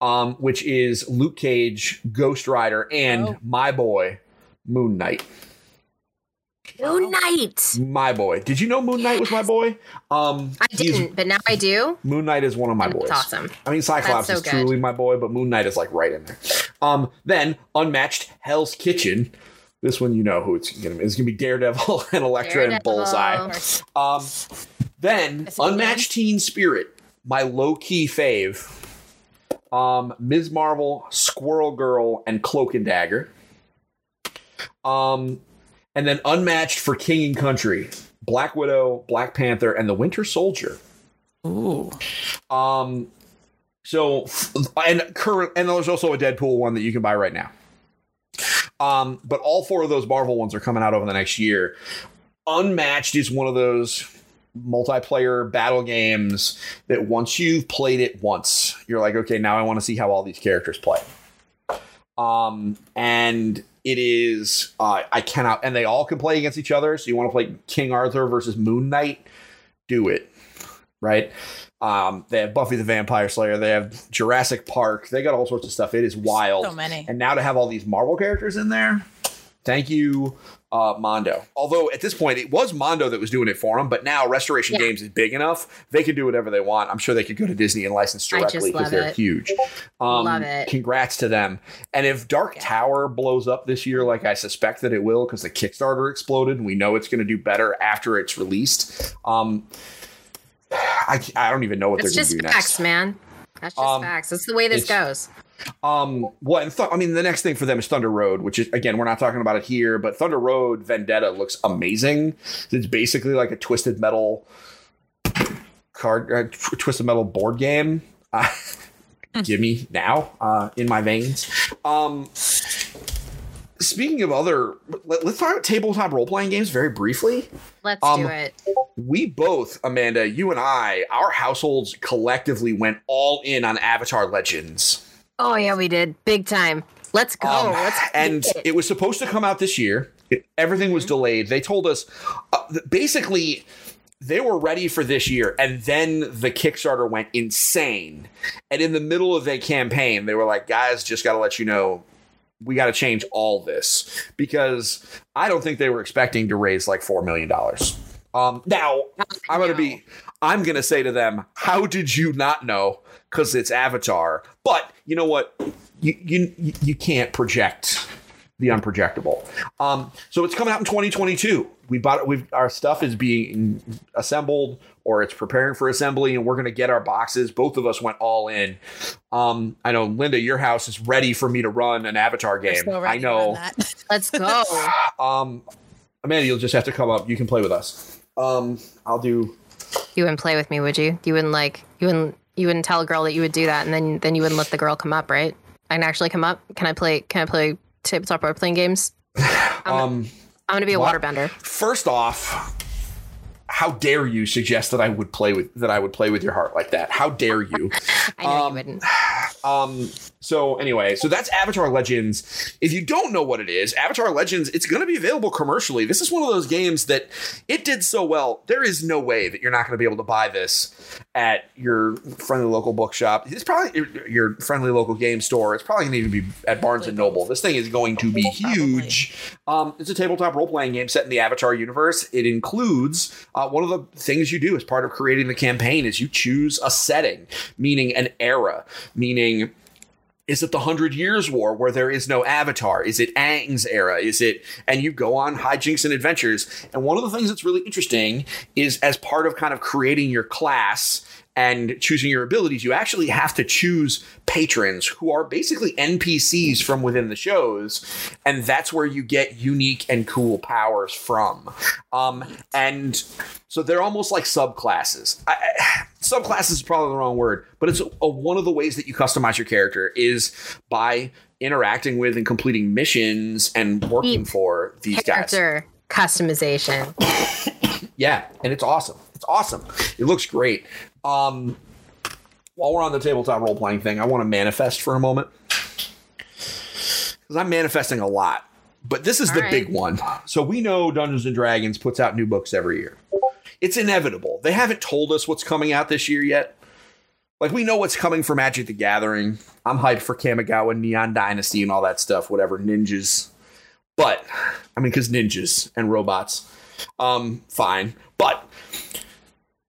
um, which is Luke Cage, Ghost Rider, and oh. my boy Moon Knight. Moon Knight. My boy. Did you know Moon Knight was my boy? Um, I didn't, but now I do. Moon Knight is one of my That's boys. awesome. I mean, Cyclops so is good. truly my boy, but Moon Knight is like right in there. Um, then Unmatched Hell's Kitchen. This one, you know who it's gonna be. It's gonna be Daredevil and Elektra and Bullseye. Um, then Unmatched Teen Spirit, my low key fave. Um, Ms. Marvel, Squirrel Girl, and Cloak and Dagger. Um, and then Unmatched for King and Country, Black Widow, Black Panther, and the Winter Soldier. Ooh. Um, so and current and there's also a Deadpool one that you can buy right now. Um, but all four of those Marvel ones are coming out over the next year. Unmatched is one of those multiplayer battle games that once you've played it once, you're like, okay, now I want to see how all these characters play. Um, and it is uh, I cannot, and they all can play against each other. So you want to play King Arthur versus Moon Knight? Do it, right? Um, they have Buffy the Vampire Slayer. They have Jurassic Park. They got all sorts of stuff. It is wild. So many. And now to have all these Marvel characters in there, thank you, uh, Mondo. Although at this point it was Mondo that was doing it for them, but now Restoration Yeah. Games is big enough; they can do whatever they want. I'm sure they could go to Disney and license just directly because they're it. huge. Um, Love it. Congrats to them. And if Dark Tower blows up this year, like I suspect that it will, because the Kickstarter exploded, and we know it's going to do better after it's released. Um, I, I don't even know what It's they're just going to do facts, next. man. That's just Um, facts. That's the way this goes. Um, well, and th- I mean, the next thing for them is Thunder Road, which is again, we're not talking about it here, but Thunder Road Vendetta looks amazing. It's basically like a twisted metal card, uh, tw- twisted metal board game. Uh, give me now uh, in my veins. Um, speaking of other, let, us talk about tabletop role playing games very briefly. Let's um, do it. We both, Amanda, you and I, our households collectively went all in on Avatar Legends. Oh yeah, we did big time. Let's go. Um, Let's and it. it was supposed to come out this year. It, everything was delayed. They told us uh, basically they were ready for this year, and then the Kickstarter went insane. And in the middle of their campaign, they were like, "Guys, just got to let you know." We got to change all this because I don't think they were expecting to raise like four million dollars. Um, now I'm gonna be, I'm gonna say to them, "How did you not know?" Because it's Avatar. But you know what? You you you can't project the unprojectable. Um, so it's coming out in 2022. We bought it. We've our stuff is being assembled or it's preparing for assembly, and we're gonna get our boxes. Both of us went all in. Um, I know Linda, your house is ready for me to run an Avatar game. so I to know. Let's go. Um, Amanda, you'll just have to come up. You can play with us. Um, I'll do. you wouldn't play with me, would you? You wouldn't like you wouldn't you wouldn't tell a girl that you would do that, and then then you wouldn't let the girl come up, right? I can actually come up. Can I play? Can I play tabletop role playing games? Um, I'm gonna be a What? waterbender. first off, how dare you suggest that I would play with that I would play with your heart like that? How dare you? I know Um, you wouldn't. Um, so anyway, so that's Avatar Legends. If you don't know what it is, Avatar Legends, it's going to be available commercially. This is one of those games that it did so well. There is no way that you're not going to be able to buy this at your friendly local bookshop. It's probably your- friendly local game store. It's probably going to even be at Barnes and Noble. This thing is going to be huge. Um, it's a tabletop role playing game set in the Avatar universe. It includes uh, one of the things you do as part of creating the campaign is you choose a setting, meaning an era, meaning is it the Hundred Years' War where there is no Avatar? Is it Aang's era? Is it, and you go on hijinks and adventures. And one of the things that's really interesting is as part of kind of creating your class and choosing your abilities, you actually have to choose patrons who are basically NPCs from within the shows. And that's where you get unique and cool powers from. Um, and so they're almost like subclasses. I, I- subclasses is probably the wrong word, but it's a, a- one of the ways that you customize your character is by interacting with and completing missions and working for these guys. Character customization. Yeah, and it's awesome. It's awesome. It looks great. Um, while we're on the tabletop role playing thing, I want to manifest for a moment because I'm manifesting a lot. But this is All the right. big one. So we know Dungeons and Dragons puts out new books every year. It's inevitable. They haven't told us what's coming out this year yet. Like we know what's coming for Magic the Gathering. I'm hyped for Kamigawa, Neon Dynasty, and all that stuff. Whatever ninjas. But I mean, because ninjas and robots, um, fine. But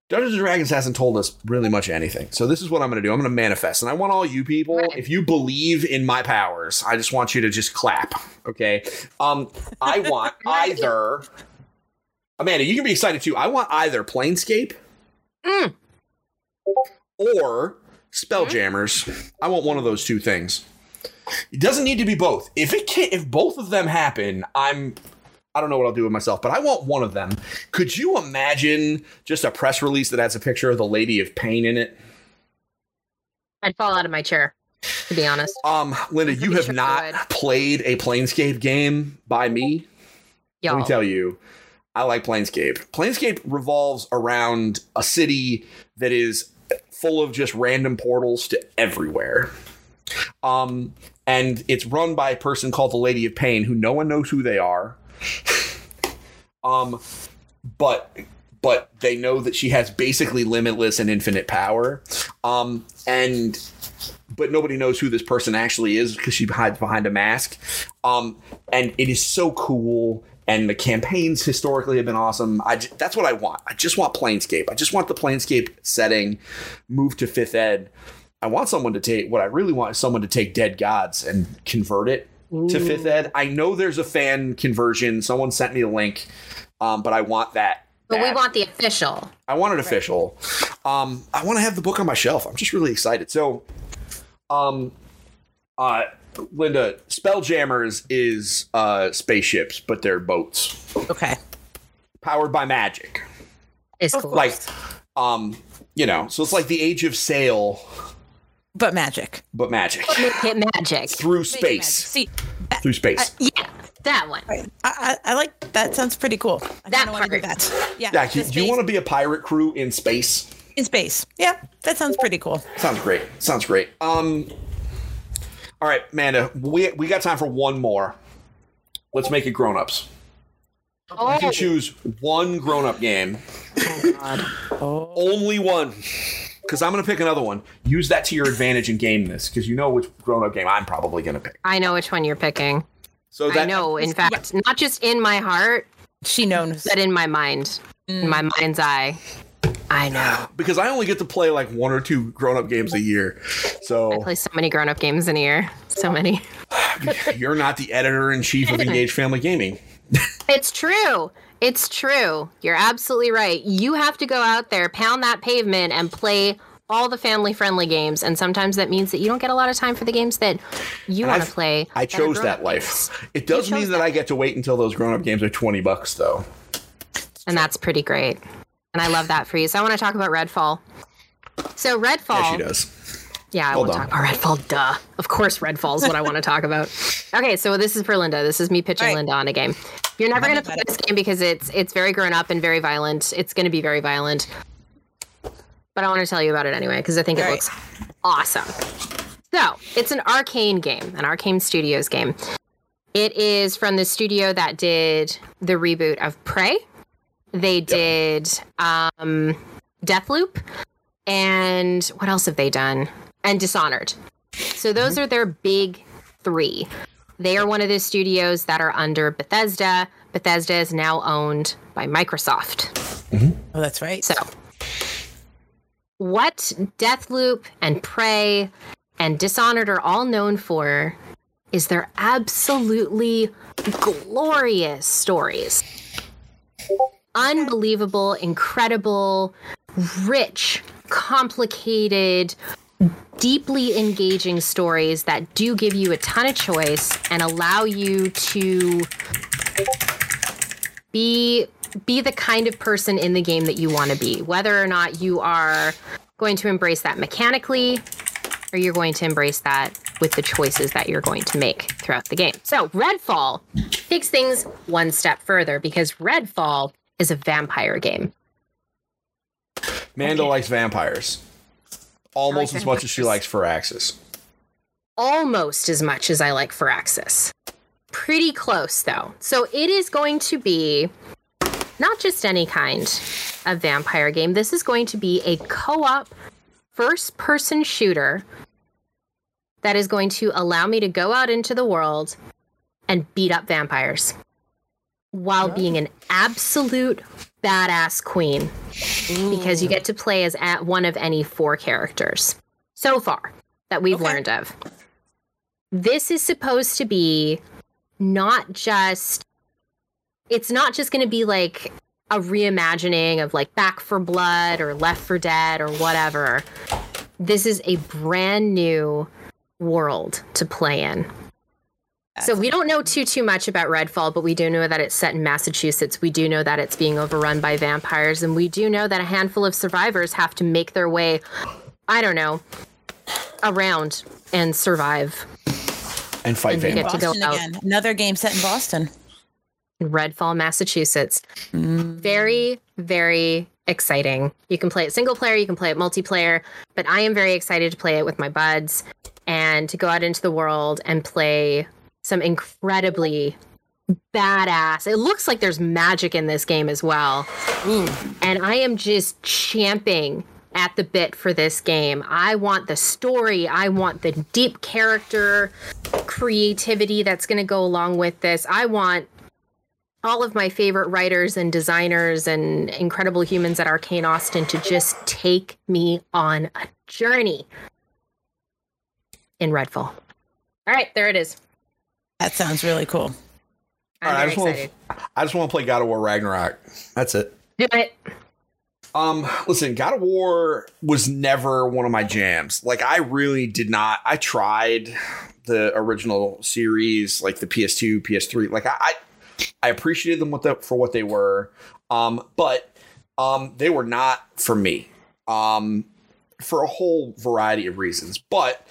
Dungeons and Dragons hasn't told us really much anything. So this is what I'm going to do. I'm going to manifest, and I want all you people, right. if you believe in my powers, I just want you to just clap. Okay. Um, I want either. Amanda, you can be excited too. I want either Planescape mm. or Spelljammers. Mm. I want one of those two things. It doesn't need to be both. If it can if both of them happen, I'm I don't know what I'll do with myself, but I want one of them. Could you imagine just a press release that has a picture of the Lady of Pain in it? I'd fall out of my chair, to be honest. Um, Linda, you have sure not played a Planescape game by me. Yo. Let me tell you, I like Planescape. Planescape revolves around a city that is full of just random portals to everywhere. Um, and it's run by a person called the Lady of Pain, who no one knows who they are. um, but but they know that she has basically limitless and infinite power. Um, and but nobody knows who this person actually is because she hides behind a mask. Um, and it is so cool. And the campaigns historically have been awesome. I j- that's what I want. I just want Planescape. I just want the Planescape setting move to fifth ed. I want someone to take what I really want is someone to take Dead Gods and convert it Ooh. to fifth ed. I know there's a fan conversion. Someone sent me a link, um, but I want that. But we want the official. I want it right. official. Um, I want to have the book on my shelf. I'm just really excited. So, um, uh, Linda, Spelljammers is uh, spaceships, but they're boats. Okay. Powered by magic. It's cool. Like, um, you know, so it's like the Age of Sail but magic. But magic. But make it magic. Through space. See, through space. Uh, yeah, that one. I, I, I, like that. Sounds pretty cool. I that part. Do that. Yeah. Yeah. Do, do you want to be a pirate crew in space? In space. Yeah, that sounds pretty cool. Sounds great. Sounds great. Um. All right, Amanda, we we got time for one more. Let's make it grown ups. Oh. You can choose one grown up game. Oh God. Oh. Only one because I'm going to pick another one. Use that to your advantage and game this because you know which grown up game I'm probably going to pick. I know which one you're picking. So that, I know, in fact, yeah. not just in my heart, she knows, but in my mind, mm. in my mind's eye. I know because I only get to play like one or two grown up games a year. So I play so many grown up games in a year. So many. You're not the editor in chief of Engage Family Gaming. it's true. It's true. You're absolutely right. You have to go out there, pound that pavement, and play all the family friendly games. And sometimes that means that you don't get a lot of time for the games that you want to play. I chose that life. Games. It does mean that, that I get to wait until those grown up games are 20 bucks, though. And that's pretty great. And I love that for you. So I want to talk about Redfall. So Redfall. Yeah, she does. Yeah, I want to talk about Redfall. Duh. Of course, Redfall is what I want to talk about. Okay, so this is for Linda. This is me pitching right. Linda on a game. You're never going to play this game because it's it's very grown up and very violent. It's going to be very violent. But I want to tell you about it anyway because I think All it right. looks awesome. So it's an Arkane game, an Arkane Studios game. It is from the studio that did the reboot of Prey. They did um, Deathloop, and what else have they done? And Dishonored. So those mm-hmm. are their big three. They are one of the studios that are under Bethesda. Bethesda is now owned by Microsoft. Mm-hmm. Oh, that's right. So, what Deathloop and Prey and Dishonored are all known for is their absolutely glorious stories. Unbelievable, incredible, rich, complicated, deeply engaging stories that do give you a ton of choice and allow you to be be the kind of person in the game that you want to be whether or not you are going to embrace that mechanically or you're going to embrace that with the choices that you're going to make throughout the game. So, Redfall takes things one step further because Redfall is a vampire game. Manda okay. likes vampires almost like as much as she likes Firaxis. Almost as much as I like Firaxis. Pretty close though. So it is going to be not just any kind of vampire game. This is going to be a co-op first person shooter that is going to allow me to go out into the world and beat up vampires while being an absolute badass queen Ooh. because you get to play as at one of any four characters so far that we've okay. learned of. This is supposed to be not just it's not just going to be like a reimagining of like Back for Blood or Left for Dead or whatever. This is a brand new world to play in. So we don't know too too much about Redfall, but we do know that it's set in Massachusetts. We do know that it's being overrun by vampires, and we do know that a handful of survivors have to make their way, I don't know, around and survive. And fight and vampires. Get to go again. Another game set in Boston. Redfall, Massachusetts. Mm. Very, very exciting. You can play it single player, you can play it multiplayer, but I am very excited to play it with my buds and to go out into the world and play some incredibly badass. It looks like there's magic in this game as well. Mm. And I am just champing at the bit for this game. I want the story, I want the deep character creativity that's going to go along with this. I want all of my favorite writers and designers and incredible humans at Arkane Austin to just take me on a journey in Redfall. All right, there it is. That sounds really cool. I'm I just want I just want to play God of War Ragnarok. That's it. Do it. Um, listen, God of War was never one of my jams. Like I really did not. I tried the original series, like the PS2, PS3. Like I, I, I appreciated them what the, for what they were. Um, but um, they were not for me. Um, for a whole variety of reasons. But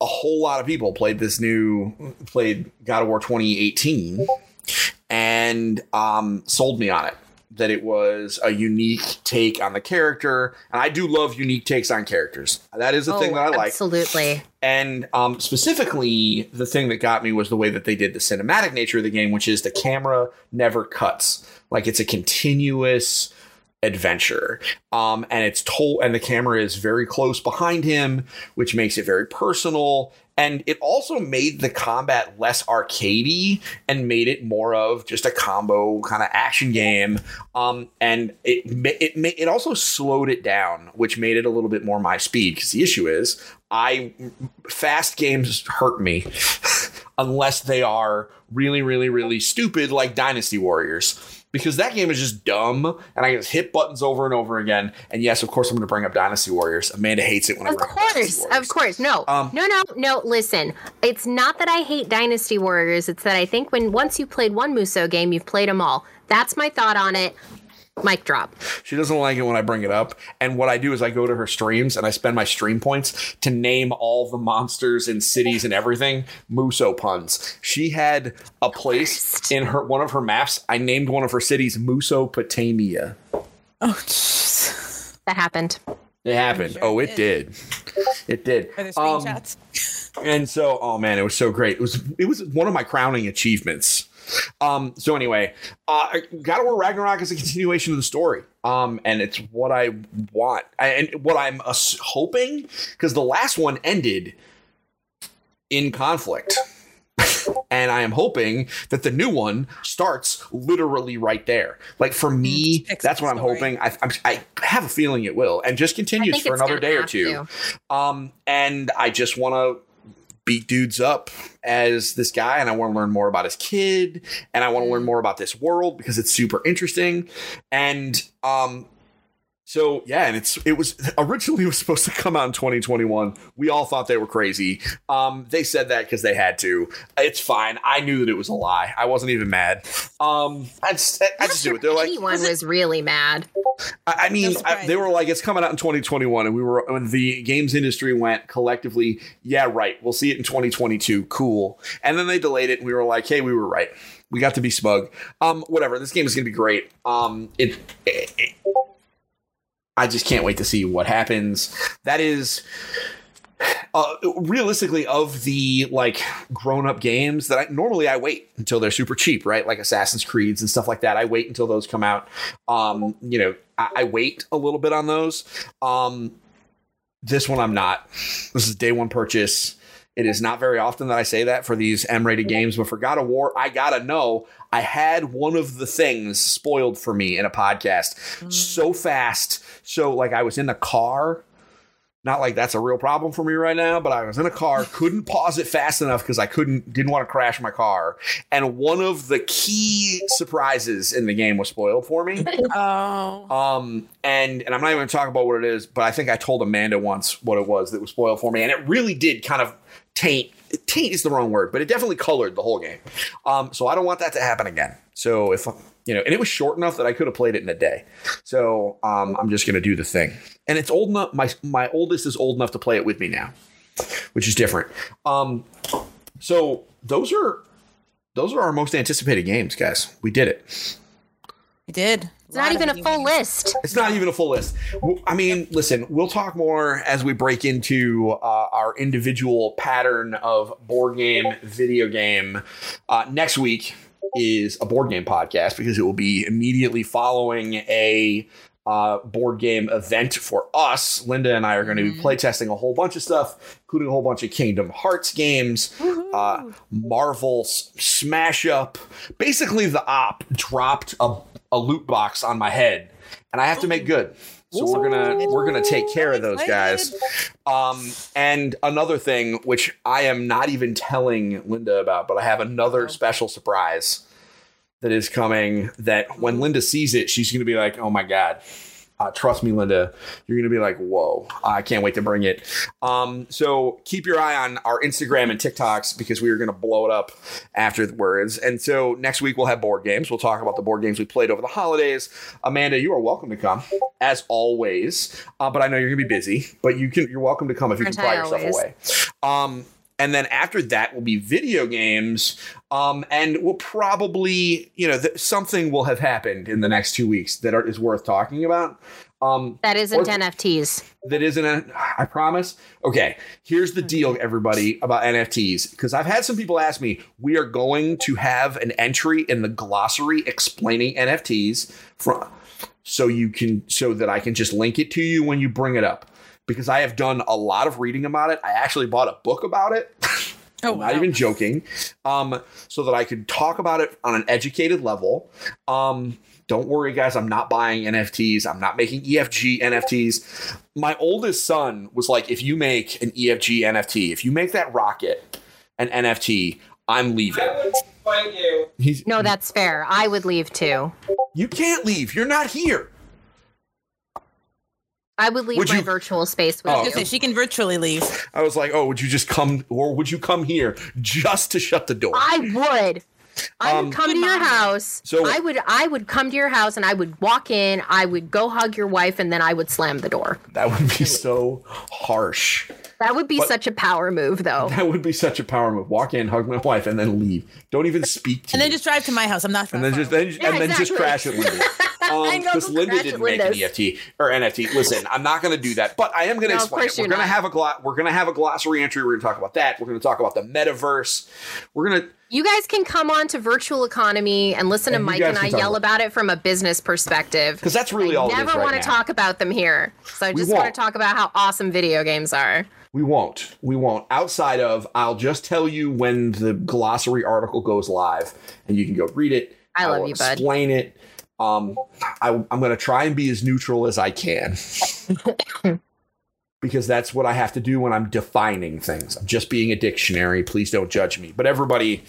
a whole lot of people played this new played God of War 2018 and um, sold me on it that it was a unique take on the character. And i do love unique takes on characters. That is the oh, thing that i like. absolutely. And um, specifically the thing that got me was the way that they did the cinematic nature of the game which is the camera never cuts. Like it's a continuous adventure. Um, and it's told, and the camera is very close behind him, which makes it very personal. And it also made the combat less arcadey and made it more of just a combo kind of action game. Um, and it it it also slowed it down, which made it a little bit more my speed. Because the issue is, I fast games hurt me unless they are really, really, really stupid, like Dynasty Warriors because that game is just dumb and I just hit buttons over and over again. And yes, of course, I'm going to bring up Dynasty Warriors. Amanda hates it when of I bring course, up Dynasty Warriors. Of course, no, um, no, no, no. Listen, it's not that I hate Dynasty Warriors. It's that I think when once you played one Musou game, you've played them all. That's my thought on it mic drop. She doesn't like it when I bring it up. And what I do is I go to her streams and I spend my stream points to name all the monsters and cities and everything Musou puns. She had a place in her one of her maps. I named one of her cities Musopotamia. Oh, jeez. That happened. It happened. Sure oh, it did. It did. Are there screenshots? Um, and so, oh man, it was so great. It was it was one of my crowning achievements um, so anyway, uh, God of War Ragnarok is a continuation of the story. Um, and it's what I want and what I'm uh, hoping because the last one ended in conflict. and I am hoping that the new one starts literally right there. Like for me, that's what I'm hoping. I, I'm, i have a feeling it will, and just continues for another day or two. To. Um, and I just want to beat dudes up as this guy and I want to learn more about his kid and I want to learn mm. more about this world because it's super interesting. And um so yeah, and it's it was originally it was supposed to come out in 2021. We all thought they were crazy. Um, they said that because they had to. It's fine. I knew that it was a lie. I wasn't even mad. Um, I just I just do it. They're like anyone was really mad. I, I mean, I, they were like, it's coming out in 2021, and we were when the games industry went collectively. Yeah, right. We'll see it in 2022. Cool. And then they delayed it, and we were like, hey, we were right. We got to be smug. Um, whatever. This game is going to be great. Um, it, it, it I just can't wait to see what happens. That is uh, realistically of the like grown up games that I normally I wait until they're super cheap, right? Like Assassin's Creeds and stuff like that. I wait until those come out. Um, you know, I, I wait a little bit on those. Um, this one I'm not. This is day one purchase. It is not very often that I say that for these M-rated games, but for God of War, I gotta know I had one of the things spoiled for me in a podcast mm. so fast. So like I was in the car not like that's a real problem for me right now, but I was in a car, couldn't pause it fast enough because I couldn't, didn't want to crash my car. And one of the key surprises in the game was spoiled for me. Oh. Um, and and I'm not even going to talk about what it is, but I think I told Amanda once what it was that was spoiled for me, and it really did kind of taint. Taint is the wrong word, but it definitely colored the whole game. Um, so I don't want that to happen again. So if you know, and it was short enough that I could have played it in a day. So um, I'm just gonna do the thing, and it's old enough. My my oldest is old enough to play it with me now, which is different. Um, so those are those are our most anticipated games, guys. We did it. We did. It's not even a full list. It's not even a full list. I mean, listen, we'll talk more as we break into uh, our individual pattern of board game, video game uh, next week is a board game podcast because it will be immediately following a uh, board game event for us. Linda and I are going to be mm-hmm. playtesting a whole bunch of stuff, including a whole bunch of Kingdom Hearts games, uh, Marvel Smash Up. Basically, the op dropped a, a loot box on my head, and I have to make good. So we're gonna we're gonna take care of those guys. Um, and another thing, which I am not even telling Linda about, but I have another special surprise that is coming. That when Linda sees it, she's gonna be like, "Oh my god." Uh, trust me, Linda, you're going to be like, whoa, I can't wait to bring it. Um, so keep your eye on our Instagram and TikToks because we are going to blow it up afterwards. And so next week we'll have board games. We'll talk about the board games we played over the holidays. Amanda, you are welcome to come as always. Uh, but I know you're going to be busy, but you can, you're welcome to come if you can fly yourself away. Um, and then after that will be video games um, and we'll probably you know th- something will have happened in the next two weeks that are, is worth talking about. Um, that isn't nfts that isn't a, i promise. Okay here's the deal everybody about nfts because i've had some people ask me we are going to have an entry in the glossary explaining nfts from so you can so that i can just link it to you when you bring it up because I have done a lot of reading about it. I actually bought a book about it. Oh, wow. not even joking. Um, so that I could talk about it on an educated level. Um, don't worry, guys. I'm not buying NFTs. I'm not making EFG NFTs. My oldest son was like, if you make an EFG NFT, if you make that rocket an NFT, I'm leaving. Thank you. He's, no, that's fair. I would leave too. You can't leave. You're not here. I would leave would my you, virtual space with oh, you. She can virtually leave. I was like, oh, would you just come, or would you come here just to shut the door? I would. I would um, come to your house. So I would I would come to your house and I would walk in, I would go hug your wife, and then I would slam the door. That would be so harsh. That would be but such a power move, though. That would be such a power move. Walk in, hug my wife, and then leave. Don't even speak to And me. then just drive to my house. I'm not. And then just then, yeah, and then just crash it Linda. Because um, Linda didn't make an EFT or NFT. Listen, I'm not going to do that, but I am going to no, explain. It. We're going to have a glo- we're going to have a glossary entry. We're going to talk about that. We're going to talk about the metaverse. We're going to you guys can come on to virtual economy and listen and to Mike and I yell about, about it from a business perspective. Because that's really I all. Never want to talk about them here, so I just want to talk about how awesome video games are. We won't. We won't. Outside of, I'll just tell you when the glossary article goes live, and you can go read it. I, I love you, bud. Explain it. Um, I, I'm going to try and be as neutral as I can. because that's what I have to do when I'm defining things. I'm just being a dictionary. Please don't judge me. But everybody,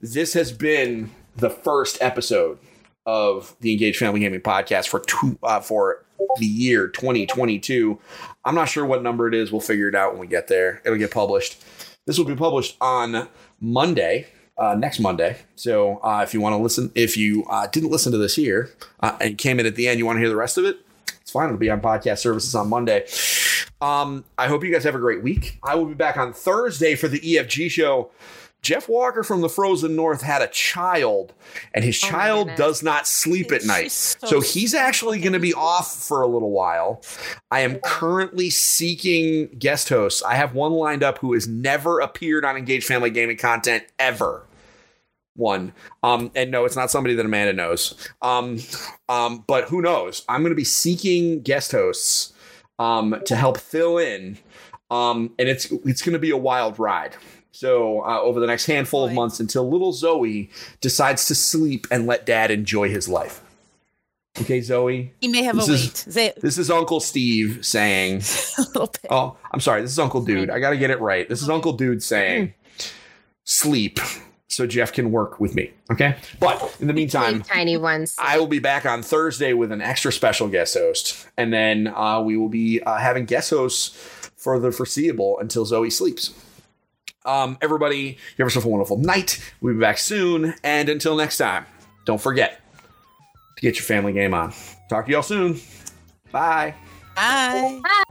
this has been the first episode of the Engaged Family Gaming Podcast for two uh, for the year 2022. I'm not sure what number it is. We'll figure it out when we get there. It'll get published. This will be published on Monday, uh, next Monday. So uh, if you want to listen, if you uh, didn't listen to this here uh, and came in at the end, you want to hear the rest of it, it's fine. It'll be on podcast services on Monday. Um, I hope you guys have a great week. I will be back on Thursday for the EFG show. Jeff Walker from the Frozen North had a child, and his oh child does not sleep at night. So, so he's actually going to be off for a little while. I am currently seeking guest hosts. I have one lined up who has never appeared on Engaged Family Gaming content ever. One. Um, and no, it's not somebody that Amanda knows. Um, um, but who knows? I'm going to be seeking guest hosts um, to help fill in Um, and it's it's going to be a wild ride. So uh, over the next handful of months, until little Zoe decides to sleep and let Dad enjoy his life. Okay, Zoe. He may have this a is, wait. This is Uncle Steve saying. oh, I'm sorry. This is Uncle Dude. I got to get it right. This is Uncle Dude saying, "Sleep." So Jeff can work with me. Okay. But in the meantime, tiny ones. I will be back on Thursday with an extra special guest host. And then uh, we will be uh, having guest hosts for the foreseeable until Zoe sleeps. Um, everybody, you have yourself a wonderful night. We'll be back soon. And until next time, don't forget to get your family game on. Talk to y'all soon. Bye. Bye. Bye.